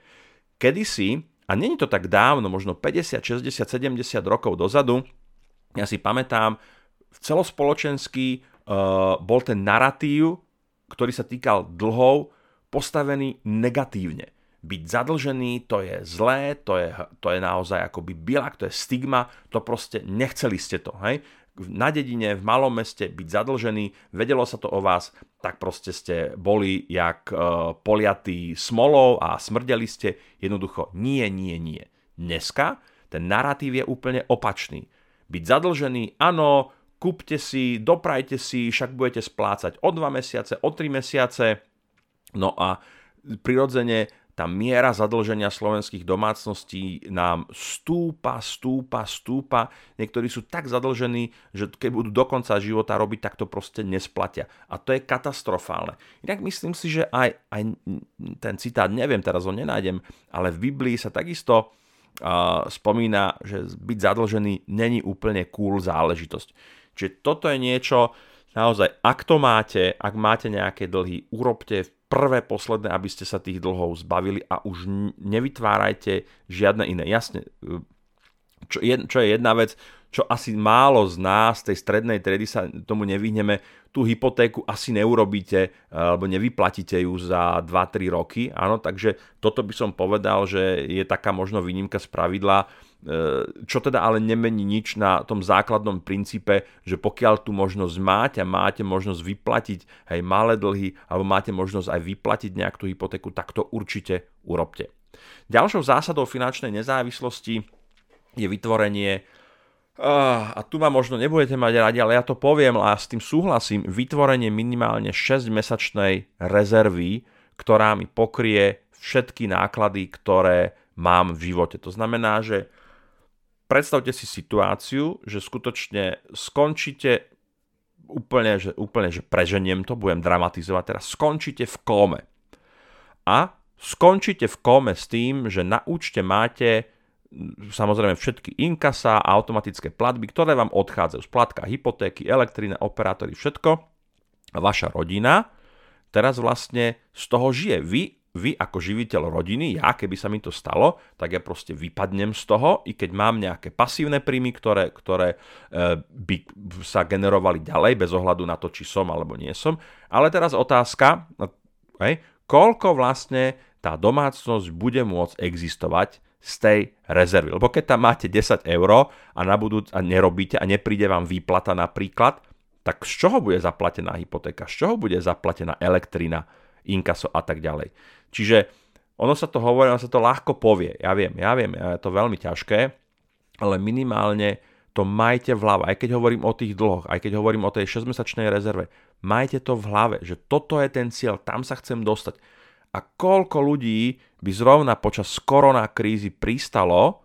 Kedysi, a není to tak dávno, možno 50, 60, 70 rokov dozadu, ja si pamätám, celospoločenský uh, bol ten narratív ktorý sa týkal dlhov, postavený negatívne. Byť zadlžený, to je zlé, to je, to je naozaj akoby bilak, to je stigma, to proste nechceli ste to. Hej? Na dedine, v malom meste byť zadlžený, vedelo sa to o vás, tak proste ste boli jak uh, poliatí smolou a smrdeli ste. Jednoducho nie, nie, nie. Dneska ten narratív je úplne opačný. Byť zadlžený, áno, kúpte si, doprajte si, však budete splácať o 2 mesiace, o 3 mesiace. No a prirodzene tá miera zadlženia slovenských domácností nám stúpa, stúpa, stúpa. Niektorí sú tak zadlžení, že keď budú do konca života robiť, tak to proste nesplatia. A to je katastrofálne. Inak myslím si, že aj, aj ten citát, neviem, teraz ho nenájdem, ale v Biblii sa takisto uh, spomína, že byť zadlžený není úplne cool záležitosť. Čiže toto je niečo, naozaj, ak to máte, ak máte nejaké dlhy, urobte prvé, posledné, aby ste sa tých dlhov zbavili a už nevytvárajte žiadne iné. Jasne, e, čo je, čo je jedna vec, čo asi málo z nás, tej strednej triedy sa tomu nevyhneme, tú hypotéku asi neurobíte alebo nevyplatíte ju za 2-3 roky. Áno, takže toto by som povedal, že je taká možno výnimka z pravidla E, čo teda ale nemení nič na tom základnom princípe, že pokiaľ tú možnosť máte a máte možnosť vyplatiť hej, malé dlhy alebo máte možnosť aj vyplatiť nejak tú hypotéku, tak to určite urobte. Ďalšou zásadou finančnej nezávislosti je vytvorenie a tu ma možno nebudete mať radi, ale ja to poviem a s tým súhlasím, vytvorenie minimálne 6-mesačnej rezervy, ktorá mi pokrie všetky náklady, ktoré mám v živote. To znamená, že predstavte si situáciu, že skutočne skončíte úplne, že, úplne, že preženiem to, budem dramatizovať teraz, skončíte v kóme. A skončíte v kóme s tým, že na účte máte samozrejme všetky inkasa a automatické platby, ktoré vám odchádzajú. Splatka hypotéky, elektrina, operátory, všetko. Vaša rodina teraz vlastne z toho žije. Vy vy ako živiteľ rodiny, ja keby sa mi to stalo, tak ja proste vypadnem z toho, i keď mám nejaké pasívne príjmy, ktoré, ktoré e, by sa generovali ďalej, bez ohľadu na to, či som alebo nie som. Ale teraz otázka, hej, koľko vlastne tá domácnosť bude môcť existovať z tej rezervy. Lebo keď tam máte 10 eur a, na budúc- a nerobíte a nepríde vám výplata napríklad, tak z čoho bude zaplatená hypotéka, z čoho bude zaplatená elektrina, inkaso a tak ďalej. Čiže ono sa to hovorí, ono sa to ľahko povie. Ja viem, ja viem, je to veľmi ťažké, ale minimálne to majte v hlave. Aj keď hovorím o tých dlhoch, aj keď hovorím o tej 6-mesačnej rezerve, majte to v hlave, že toto je ten cieľ, tam sa chcem dostať. A koľko ľudí by zrovna počas korona krízy pristalo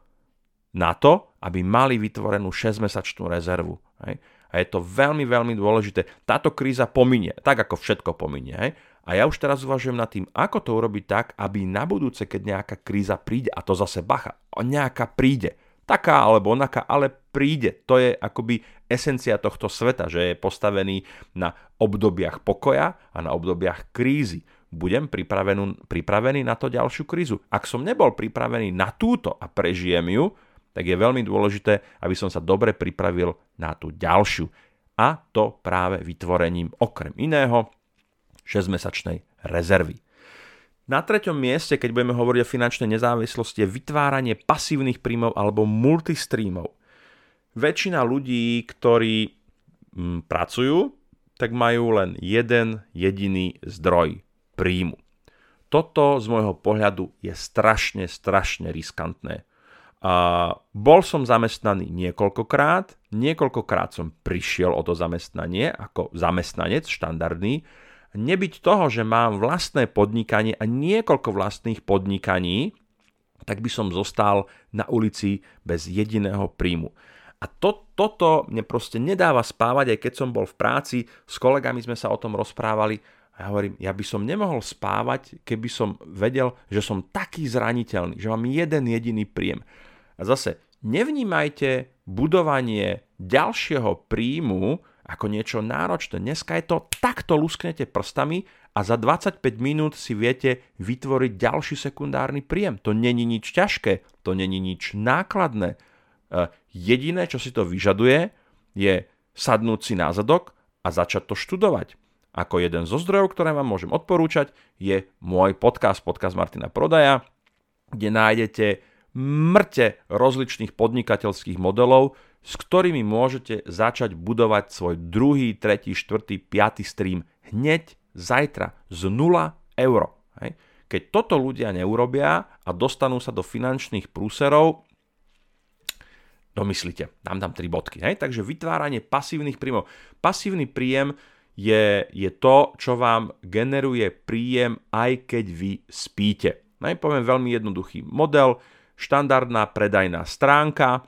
na to, aby mali vytvorenú 6-mesačnú rezervu. Hej? A je to veľmi, veľmi dôležité. Táto kríza pominie, tak ako všetko pominie. Hej? A ja už teraz uvažujem nad tým, ako to urobiť tak, aby na budúce, keď nejaká kríza príde, a to zase bacha, nejaká príde, taká alebo onaká, ale príde. To je akoby esencia tohto sveta, že je postavený na obdobiach pokoja a na obdobiach krízy. Budem pripravený, na to ďalšiu krízu. Ak som nebol pripravený na túto a prežijem ju, tak je veľmi dôležité, aby som sa dobre pripravil na tú ďalšiu. A to práve vytvorením okrem iného 6-mesačnej rezervy. Na treťom mieste, keď budeme hovoriť o finančnej nezávislosti, je vytváranie pasívnych príjmov alebo multistreamov. Väčšina ľudí, ktorí mm, pracujú, tak majú len jeden jediný zdroj príjmu. Toto z môjho pohľadu je strašne, strašne riskantné. A bol som zamestnaný niekoľkokrát, niekoľkokrát som prišiel o to zamestnanie ako zamestnanec štandardný, nebyť toho, že mám vlastné podnikanie a niekoľko vlastných podnikaní, tak by som zostal na ulici bez jediného príjmu. A to, toto mne proste nedáva spávať, aj keď som bol v práci, s kolegami sme sa o tom rozprávali a ja hovorím, ja by som nemohol spávať, keby som vedel, že som taký zraniteľný, že mám jeden jediný príjem. A zase, nevnímajte budovanie ďalšieho príjmu ako niečo náročné. Dneska je to takto lusknete prstami a za 25 minút si viete vytvoriť ďalší sekundárny príjem. To není nič ťažké, to není nič nákladné. E, jediné, čo si to vyžaduje, je sadnúť si na zadok a začať to študovať. Ako jeden zo zdrojov, ktoré vám môžem odporúčať, je môj podcast, podcast Martina Prodaja, kde nájdete mŕte rozličných podnikateľských modelov, s ktorými môžete začať budovať svoj druhý, tretí, štvrtý, piatý stream hneď zajtra z 0 eur. Hej. Keď toto ľudia neurobia a dostanú sa do finančných prúserov, domyslite, dám tam tri bodky. Hej. Takže vytváranie pasívnych príjmov. Pasívny príjem je, je to, čo vám generuje príjem, aj keď vy spíte. No, poviem veľmi jednoduchý model, štandardná predajná stránka,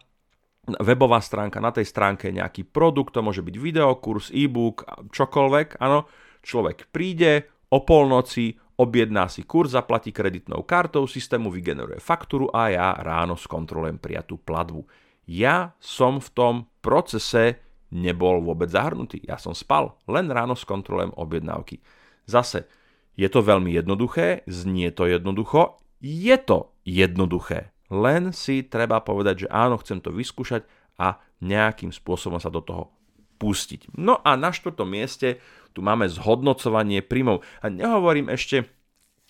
webová stránka, na tej stránke nejaký produkt, to môže byť videokurs, e-book, čokoľvek, áno, človek príde o polnoci, objedná si kurz, zaplatí kreditnou kartou, systému vygeneruje faktúru a ja ráno skontrolujem prijatú platbu. Ja som v tom procese nebol vôbec zahrnutý. Ja som spal, len ráno skontrolujem objednávky. Zase, je to veľmi jednoduché, znie to jednoducho, je to jednoduché. Len si treba povedať, že áno, chcem to vyskúšať a nejakým spôsobom sa do toho pustiť. No a na štvrtom mieste tu máme zhodnocovanie príjmov. A nehovorím ešte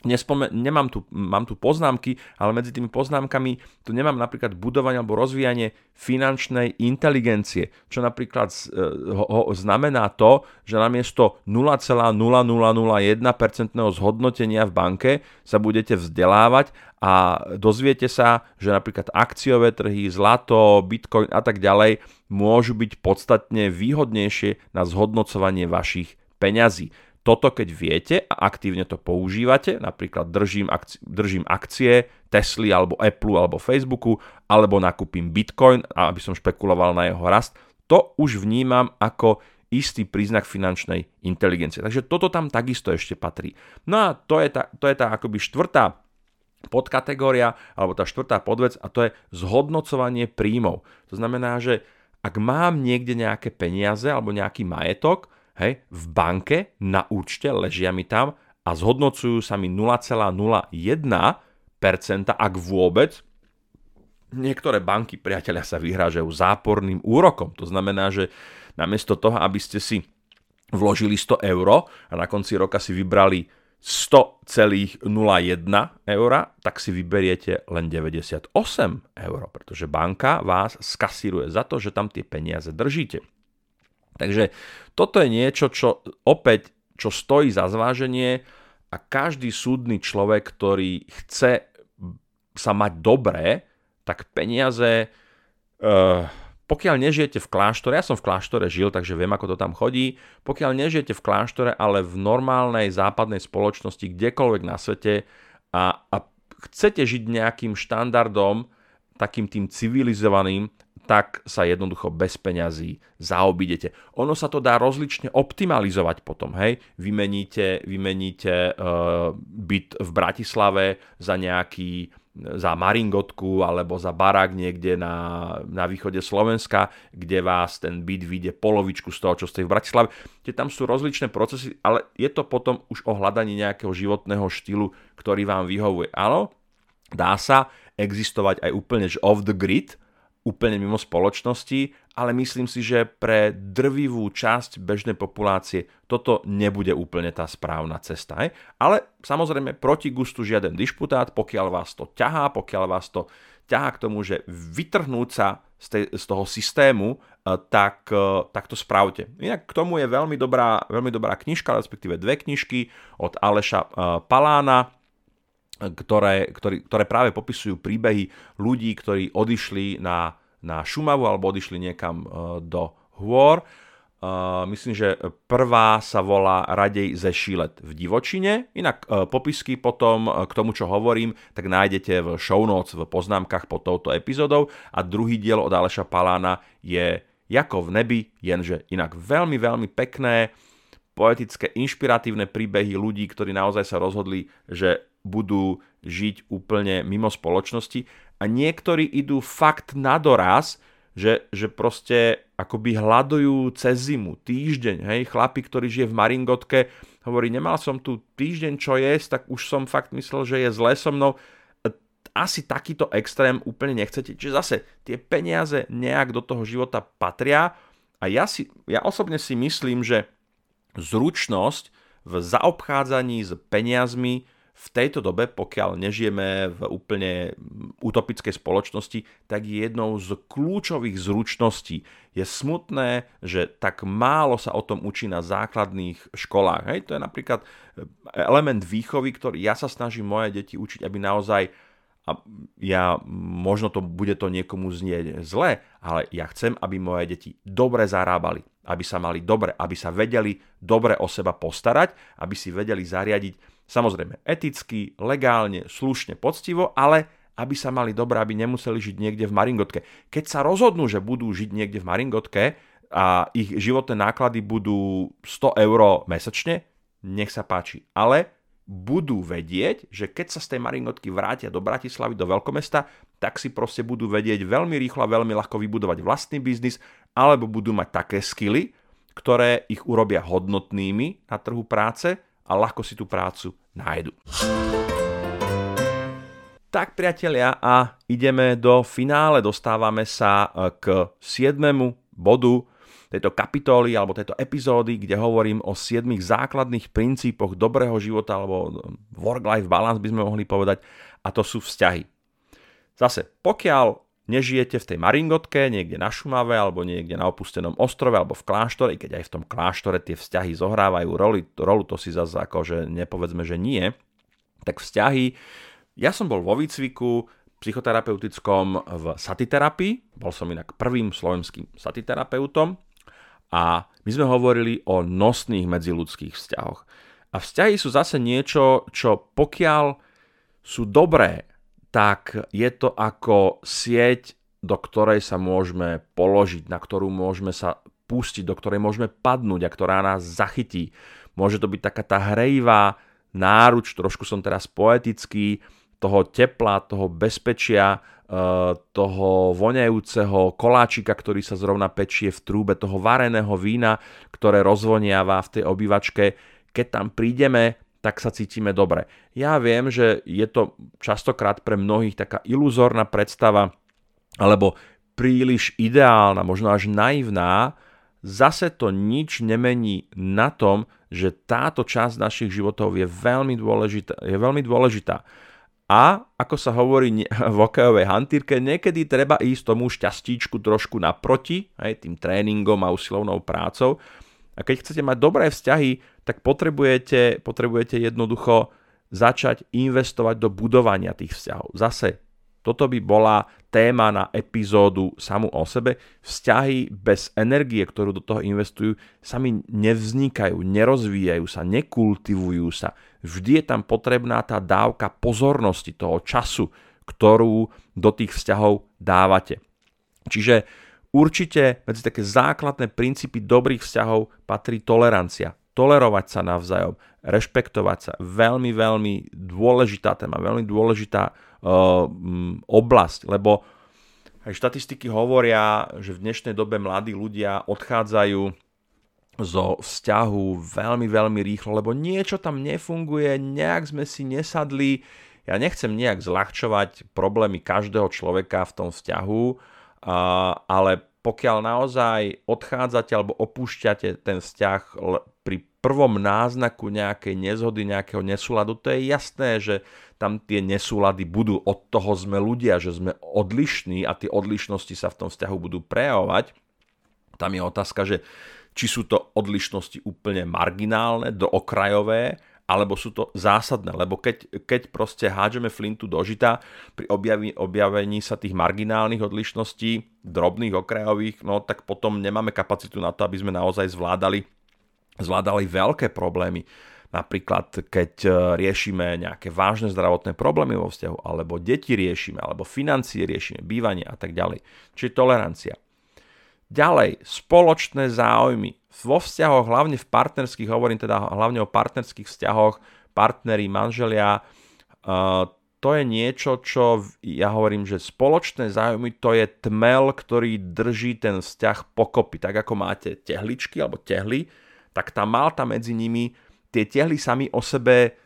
Nespome- nemám tu, mám tu poznámky, ale medzi tými poznámkami tu nemám napríklad budovanie alebo rozvíjanie finančnej inteligencie, čo napríklad e, ho, ho, znamená to, že namiesto 0,0001% zhodnotenia v banke sa budete vzdelávať a dozviete sa, že napríklad akciové trhy, zlato, bitcoin a tak ďalej môžu byť podstatne výhodnejšie na zhodnocovanie vašich peňazí. Toto keď viete a aktívne to používate, napríklad držím, akcie, držím akcie Tesly alebo Apple alebo Facebooku, alebo nakúpim Bitcoin, aby som špekuloval na jeho rast, to už vnímam ako istý príznak finančnej inteligencie. Takže toto tam takisto ešte patrí. No a to je tá, to je tá akoby štvrtá podkategória, alebo tá štvrtá podvec a to je zhodnocovanie príjmov. To znamená, že ak mám niekde nejaké peniaze alebo nejaký majetok, hej, v banke na účte, ležia mi tam a zhodnocujú sa mi 0,01%, ak vôbec. Niektoré banky, priatelia, sa vyhrážajú záporným úrokom. To znamená, že namiesto toho, aby ste si vložili 100 eur a na konci roka si vybrali 100,01 eur, tak si vyberiete len 98 eur, pretože banka vás skasíruje za to, že tam tie peniaze držíte. Takže toto je niečo, čo opäť čo stojí za zváženie a každý súdny človek, ktorý chce sa mať dobré, tak peniaze, uh, pokiaľ nežijete v kláštore, ja som v kláštore žil, takže viem, ako to tam chodí, pokiaľ nežijete v kláštore, ale v normálnej západnej spoločnosti, kdekoľvek na svete a, a chcete žiť nejakým štandardom, takým tým civilizovaným, tak sa jednoducho bez peňazí zaobidete. Ono sa to dá rozlične optimalizovať potom, hej. Vymeníte, vymeníte uh, byt v Bratislave za nejaký za Maringotku alebo za barák niekde na, na východe Slovenska, kde vás ten byt vyjde polovičku z toho, čo ste v Bratislave. Tie tam sú rozličné procesy, ale je to potom už o hľadaní nejakého životného štýlu, ktorý vám vyhovuje. Áno, dá sa existovať aj úplne off the grid, úplne mimo spoločnosti, ale myslím si, že pre drvivú časť bežnej populácie toto nebude úplne tá správna cesta. Hej? Ale samozrejme proti gustu žiaden dišputát, pokiaľ vás to ťahá, pokiaľ vás to ťahá k tomu, že vytrhnúť sa z, tej, z toho systému, eh, tak, eh, tak to spravte. Inak k tomu je veľmi dobrá, veľmi dobrá knižka, respektíve dve knižky od Aleša eh, Palána, ktoré, ktorý, ktoré práve popisujú príbehy ľudí, ktorí odišli na, na Šumavu alebo odišli niekam uh, do hôr. Uh, myslím, že prvá sa volá Radej ze Šilet v divočine. Inak uh, popisky potom k tomu, čo hovorím, tak nájdete v show notes, v poznámkach pod touto epizódou. A druhý diel od Aleša Palána je Jako v nebi, jenže inak veľmi, veľmi pekné, poetické, inšpiratívne príbehy ľudí, ktorí naozaj sa rozhodli, že budú žiť úplne mimo spoločnosti a niektorí idú fakt na doraz, že, že proste akoby hľadujú cez zimu, týždeň, hej, chlapi, ktorý žije v Maringotke, hovorí, nemal som tu týždeň čo jesť, tak už som fakt myslel, že je zle so mnou. Asi takýto extrém úplne nechcete. Čiže zase tie peniaze nejak do toho života patria a ja, si, ja osobne si myslím, že zručnosť v zaobchádzaní s peniazmi v tejto dobe, pokiaľ nežijeme v úplne utopickej spoločnosti, tak je jednou z kľúčových zručností. Je smutné, že tak málo sa o tom učí na základných školách. Hej, to je napríklad element výchovy, ktorý ja sa snažím moje deti učiť, aby naozaj a ja, možno to bude to niekomu znieť zle, ale ja chcem, aby moje deti dobre zarábali, aby sa mali dobre, aby sa vedeli dobre o seba postarať, aby si vedeli zariadiť samozrejme eticky, legálne, slušne, poctivo, ale aby sa mali dobre, aby nemuseli žiť niekde v Maringotke. Keď sa rozhodnú, že budú žiť niekde v Maringotke a ich životné náklady budú 100 eur mesačne, nech sa páči. Ale budú vedieť, že keď sa z tej Maringotky vrátia do Bratislavy, do veľkomesta, tak si proste budú vedieť veľmi rýchlo a veľmi ľahko vybudovať vlastný biznis, alebo budú mať také skily, ktoré ich urobia hodnotnými na trhu práce a ľahko si tú prácu nájdu. Tak priatelia a ideme do finále, dostávame sa e, k 7. bodu tejto kapitoly alebo tejto epizódy, kde hovorím o 7 základných princípoch dobrého života alebo work-life balance by sme mohli povedať a to sú vzťahy. Zase, pokiaľ nežijete v tej Maringotke, niekde na Šumave alebo niekde na opustenom ostrove alebo v kláštore, i keď aj v tom kláštore tie vzťahy zohrávajú roli, rolu, to si zase ako, že nepovedzme, že nie, tak vzťahy ja som bol vo výcviku psychoterapeutickom v satiterapii, bol som inak prvým slovenským satiterapeutom a my sme hovorili o nosných medziludských vzťahoch. A vzťahy sú zase niečo, čo pokiaľ sú dobré, tak je to ako sieť, do ktorej sa môžeme položiť, na ktorú môžeme sa pustiť, do ktorej môžeme padnúť a ktorá nás zachytí. Môže to byť taká tá hrejivá náruč, trošku som teraz poetický, toho tepla, toho bezpečia, eh, toho voňajúceho koláčika, ktorý sa zrovna pečie v trúbe, toho vareného vína, ktoré rozvoniava v tej obývačke. Keď tam prídeme, tak sa cítime dobre. Ja viem, že je to častokrát pre mnohých taká iluzórna predstava, alebo príliš ideálna, možno až naivná, zase to nič nemení na tom, že táto časť našich životov je veľmi dôležitá. Je veľmi dôležitá. A ako sa hovorí v okejovej hantírke, niekedy treba ísť tomu šťastíčku trošku naproti, aj tým tréningom a usilovnou prácou. A keď chcete mať dobré vzťahy, tak potrebujete, potrebujete jednoducho začať investovať do budovania tých vzťahov. Zase toto by bola téma na epizódu samú o sebe. Vzťahy bez energie, ktorú do toho investujú, sami nevznikajú, nerozvíjajú sa, nekultivujú sa. Vždy je tam potrebná tá dávka pozornosti, toho času, ktorú do tých vzťahov dávate. Čiže určite medzi také základné princípy dobrých vzťahov patrí tolerancia. Tolerovať sa navzájom, rešpektovať sa. Veľmi, veľmi dôležitá téma, veľmi dôležitá uh, oblasť, lebo aj štatistiky hovoria, že v dnešnej dobe mladí ľudia odchádzajú zo vzťahu veľmi, veľmi rýchlo, lebo niečo tam nefunguje, nejak sme si nesadli. Ja nechcem nejak zľahčovať problémy každého človeka v tom vzťahu, ale pokiaľ naozaj odchádzate alebo opúšťate ten vzťah pri prvom náznaku nejakej nezhody, nejakého nesúladu, to je jasné, že tam tie nesúlady budú. Od toho sme ľudia, že sme odlišní a tie odlišnosti sa v tom vzťahu budú prejavovať. Tam je otázka, že či sú to odlišnosti úplne marginálne, do okrajové, alebo sú to zásadné, lebo keď, keď proste hádžeme flintu do žita pri objaví, objavení sa tých marginálnych odlišností, drobných, okrajových, no tak potom nemáme kapacitu na to, aby sme naozaj zvládali, zvládali veľké problémy. Napríklad, keď e, riešime nejaké vážne zdravotné problémy vo vzťahu, alebo deti riešime, alebo financie riešime, bývanie a tak ďalej. Čiže tolerancia. Ďalej, spoločné záujmy. Vo vzťahoch, hlavne v partnerských, hovorím teda hlavne o partnerských vzťahoch, partneri, manželia, uh, to je niečo, čo ja hovorím, že spoločné záujmy to je tmel, ktorý drží ten vzťah pokopy. Tak ako máte tehličky alebo tehly, tak tá malta medzi nimi tie tehly sami o sebe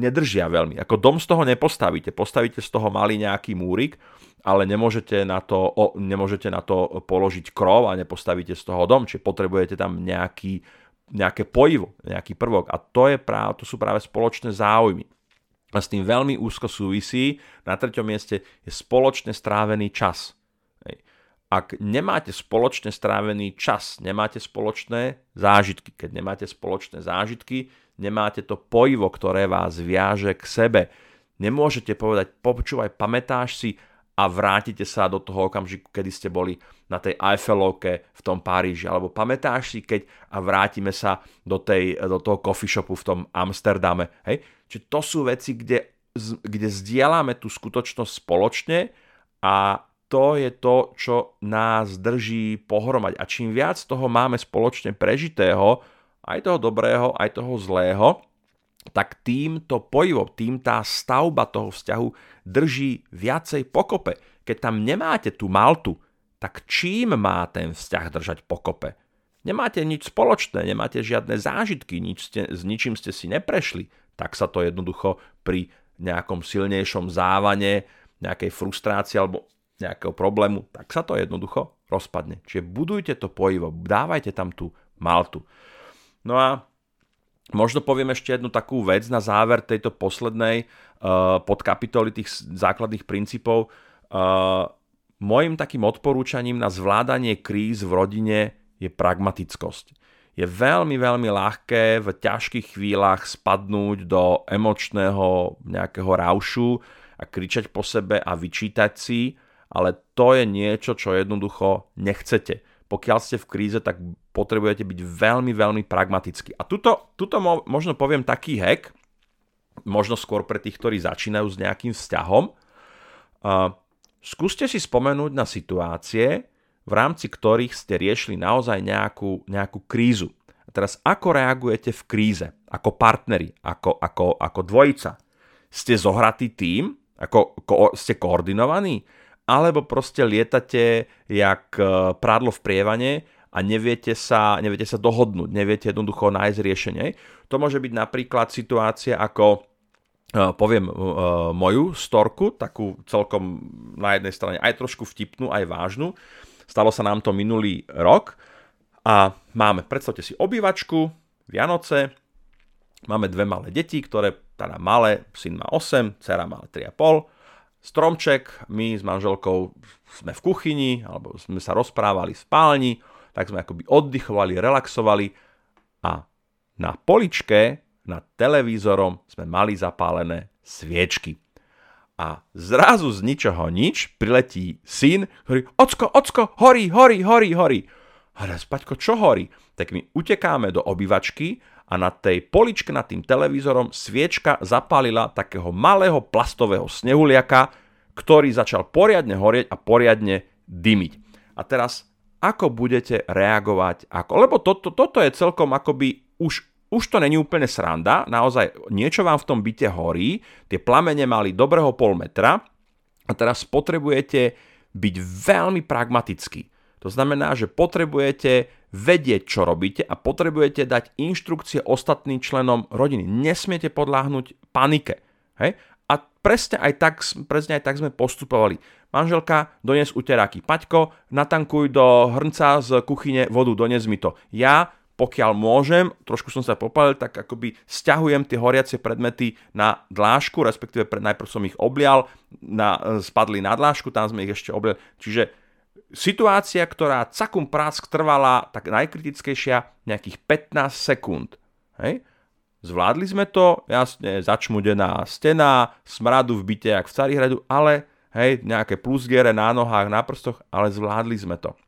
nedržia veľmi. Ako dom z toho nepostavíte. Postavíte z toho malý nejaký múrik, ale nemôžete na to, o, nemôžete na to položiť krov a nepostavíte z toho dom. Čiže potrebujete tam nejaký, nejaké pojivo, nejaký prvok. A to, je práve, to sú práve spoločné záujmy. A s tým veľmi úzko súvisí, na treťom mieste je spoločne strávený čas. Ak nemáte spoločne strávený čas, nemáte spoločné zážitky. Keď nemáte spoločné zážitky, nemáte to pojivo, ktoré vás viaže k sebe. Nemôžete povedať, počúvaj, pamätáš si a vrátite sa do toho okamžiku, kedy ste boli na tej Eiffelovke v tom Paríži, alebo pamätáš si, keď a vrátime sa do, tej, do toho coffee shopu v tom Amsterdame. Hej? Čiže to sú veci, kde, kde zdieľame tú skutočnosť spoločne a to je to, čo nás drží pohromať. A čím viac toho máme spoločne prežitého, aj toho dobrého, aj toho zlého, tak tým to pojivo, tým tá stavba toho vzťahu drží viacej pokope. Keď tam nemáte tú maltu, tak čím má ten vzťah držať pokope? Nemáte nič spoločné, nemáte žiadne zážitky, nič ste, s ničím ste si neprešli, tak sa to jednoducho pri nejakom silnejšom závane, nejakej frustrácii alebo nejakého problému, tak sa to jednoducho rozpadne. Čiže budujte to pojivo, dávajte tam tú maltu. No a možno poviem ešte jednu takú vec na záver tejto poslednej uh, podkapitoly tých základných princípov. Uh, Mojím takým odporúčaním na zvládanie kríz v rodine je pragmatickosť. Je veľmi, veľmi ľahké v ťažkých chvíľach spadnúť do emočného nejakého raušu a kričať po sebe a vyčítať si, ale to je niečo, čo jednoducho nechcete. Pokiaľ ste v kríze, tak potrebujete byť veľmi, veľmi pragmatickí. A tuto, tuto možno poviem taký hack, možno skôr pre tých, ktorí začínajú s nejakým vzťahom. Uh, skúste si spomenúť na situácie, v rámci ktorých ste riešili naozaj nejakú, nejakú krízu. A teraz ako reagujete v kríze? Ako partneri? Ako, ako, ako dvojica? Ste zohratý tým? Ako, ko, ste koordinovaní? Alebo proste lietate jak e, prádlo v prievane a neviete sa, neviete sa dohodnúť, neviete jednoducho nájsť riešenie. To môže byť napríklad situácia ako e, poviem e, moju storku, takú celkom na jednej strane aj trošku vtipnú, aj vážnu. Stalo sa nám to minulý rok a máme, predstavte si obývačku, Vianoce, máme dve malé deti, ktoré, teda malé, syn má 8, dcera má 3,5 stromček, my s manželkou sme v kuchyni, alebo sme sa rozprávali v spálni, tak sme akoby oddychovali, relaxovali a na poličke nad televízorom sme mali zapálené sviečky. A zrazu z ničoho nič priletí syn, ktorý ocko, ocko, horí, horí, horí, horí. A raz, Paťko, čo horí? Tak my utekáme do obývačky a na tej poličke nad tým televízorom sviečka zapálila takého malého plastového snehuliaka, ktorý začal poriadne horieť a poriadne dymiť. A teraz, ako budete reagovať? Ako? Lebo toto, toto je celkom akoby už už to není úplne sranda, naozaj niečo vám v tom byte horí, tie plamene mali dobrého pol metra a teraz potrebujete byť veľmi pragmatický. To znamená, že potrebujete vedieť, čo robíte a potrebujete dať inštrukcie ostatným členom rodiny. Nesmiete podláhnuť panike. Hej? A presne aj, tak, presne aj tak sme postupovali. Manželka, dones uteráky. Paťko, natankuj do hrnca z kuchyne vodu, dones mi to. Ja, pokiaľ môžem, trošku som sa popalil, tak akoby stiahujem tie horiace predmety na dlášku, respektíve najprv som ich oblial, na, spadli na dlášku, tam sme ich ešte obliali. Čiže situácia, ktorá cakum prásk trvala, tak najkritickejšia, nejakých 15 sekúnd. Hej? Zvládli sme to, jasne, začmudená stena, smradu v byte, jak v Carihradu, ale hej, nejaké plusgiere na nohách, na prstoch, ale zvládli sme to.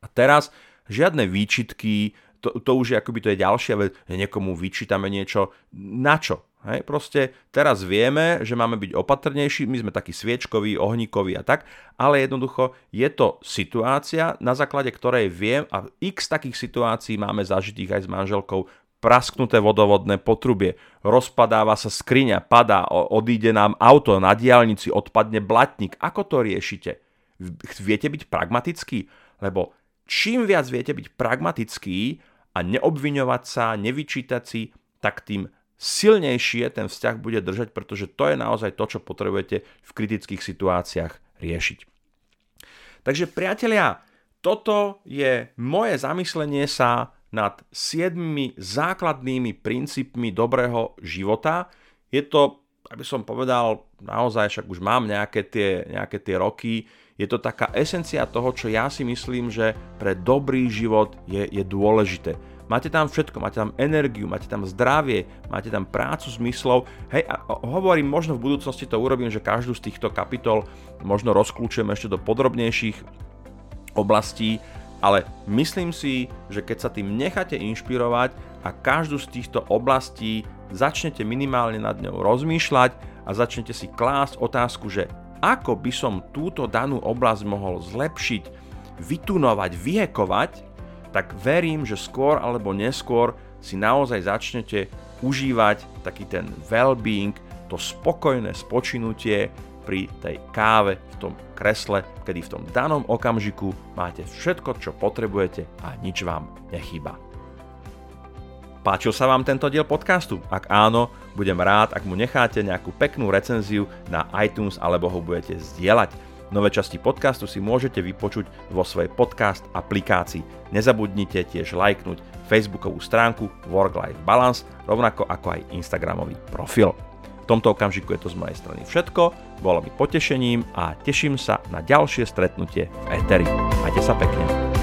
A teraz žiadne výčitky, to, to už je akoby to je ďalšia vec, niekomu vyčítame niečo, na čo? Hej, proste teraz vieme, že máme byť opatrnejší, my sme takí sviečkoví, ohníkoví a tak, ale jednoducho je to situácia, na základe ktorej viem a x takých situácií máme zažitých aj s manželkou, prasknuté vodovodné potrubie, rozpadáva sa skriňa, padá, odíde nám auto, na diálnici odpadne blatník. Ako to riešite? Viete byť pragmatický? Lebo čím viac viete byť pragmatický a neobviňovať sa, nevyčítať si, tak tým silnejšie ten vzťah bude držať, pretože to je naozaj to, čo potrebujete v kritických situáciách riešiť. Takže priatelia, toto je moje zamyslenie sa nad siedmimi základnými princípmi dobrého života. Je to, aby som povedal, naozaj však už mám nejaké tie, nejaké tie roky, je to taká esencia toho, čo ja si myslím, že pre dobrý život je, je dôležité. Máte tam všetko, máte tam energiu, máte tam zdravie, máte tam prácu zmyslov. Hej, a hovorím, možno v budúcnosti to urobím, že každú z týchto kapitol možno rozklúčujem ešte do podrobnejších oblastí, ale myslím si, že keď sa tým necháte inšpirovať a každú z týchto oblastí začnete minimálne nad ňou rozmýšľať a začnete si klásť otázku, že ako by som túto danú oblasť mohol zlepšiť, vytunovať, vyhekovať, tak verím, že skôr alebo neskôr si naozaj začnete užívať taký ten well-being, to spokojné spočinutie pri tej káve v tom kresle, kedy v tom danom okamžiku máte všetko, čo potrebujete a nič vám nechýba. Páčil sa vám tento diel podcastu? Ak áno, budem rád, ak mu necháte nejakú peknú recenziu na iTunes alebo ho budete zdieľať. Nové časti podcastu si môžete vypočuť vo svojej podcast aplikácii. Nezabudnite tiež lajknúť facebookovú stránku Work-Life Balance, rovnako ako aj Instagramový profil. V tomto okamžiku je to z mojej strany všetko, bolo mi potešením a teším sa na ďalšie stretnutie v Eteri. Majte sa pekne.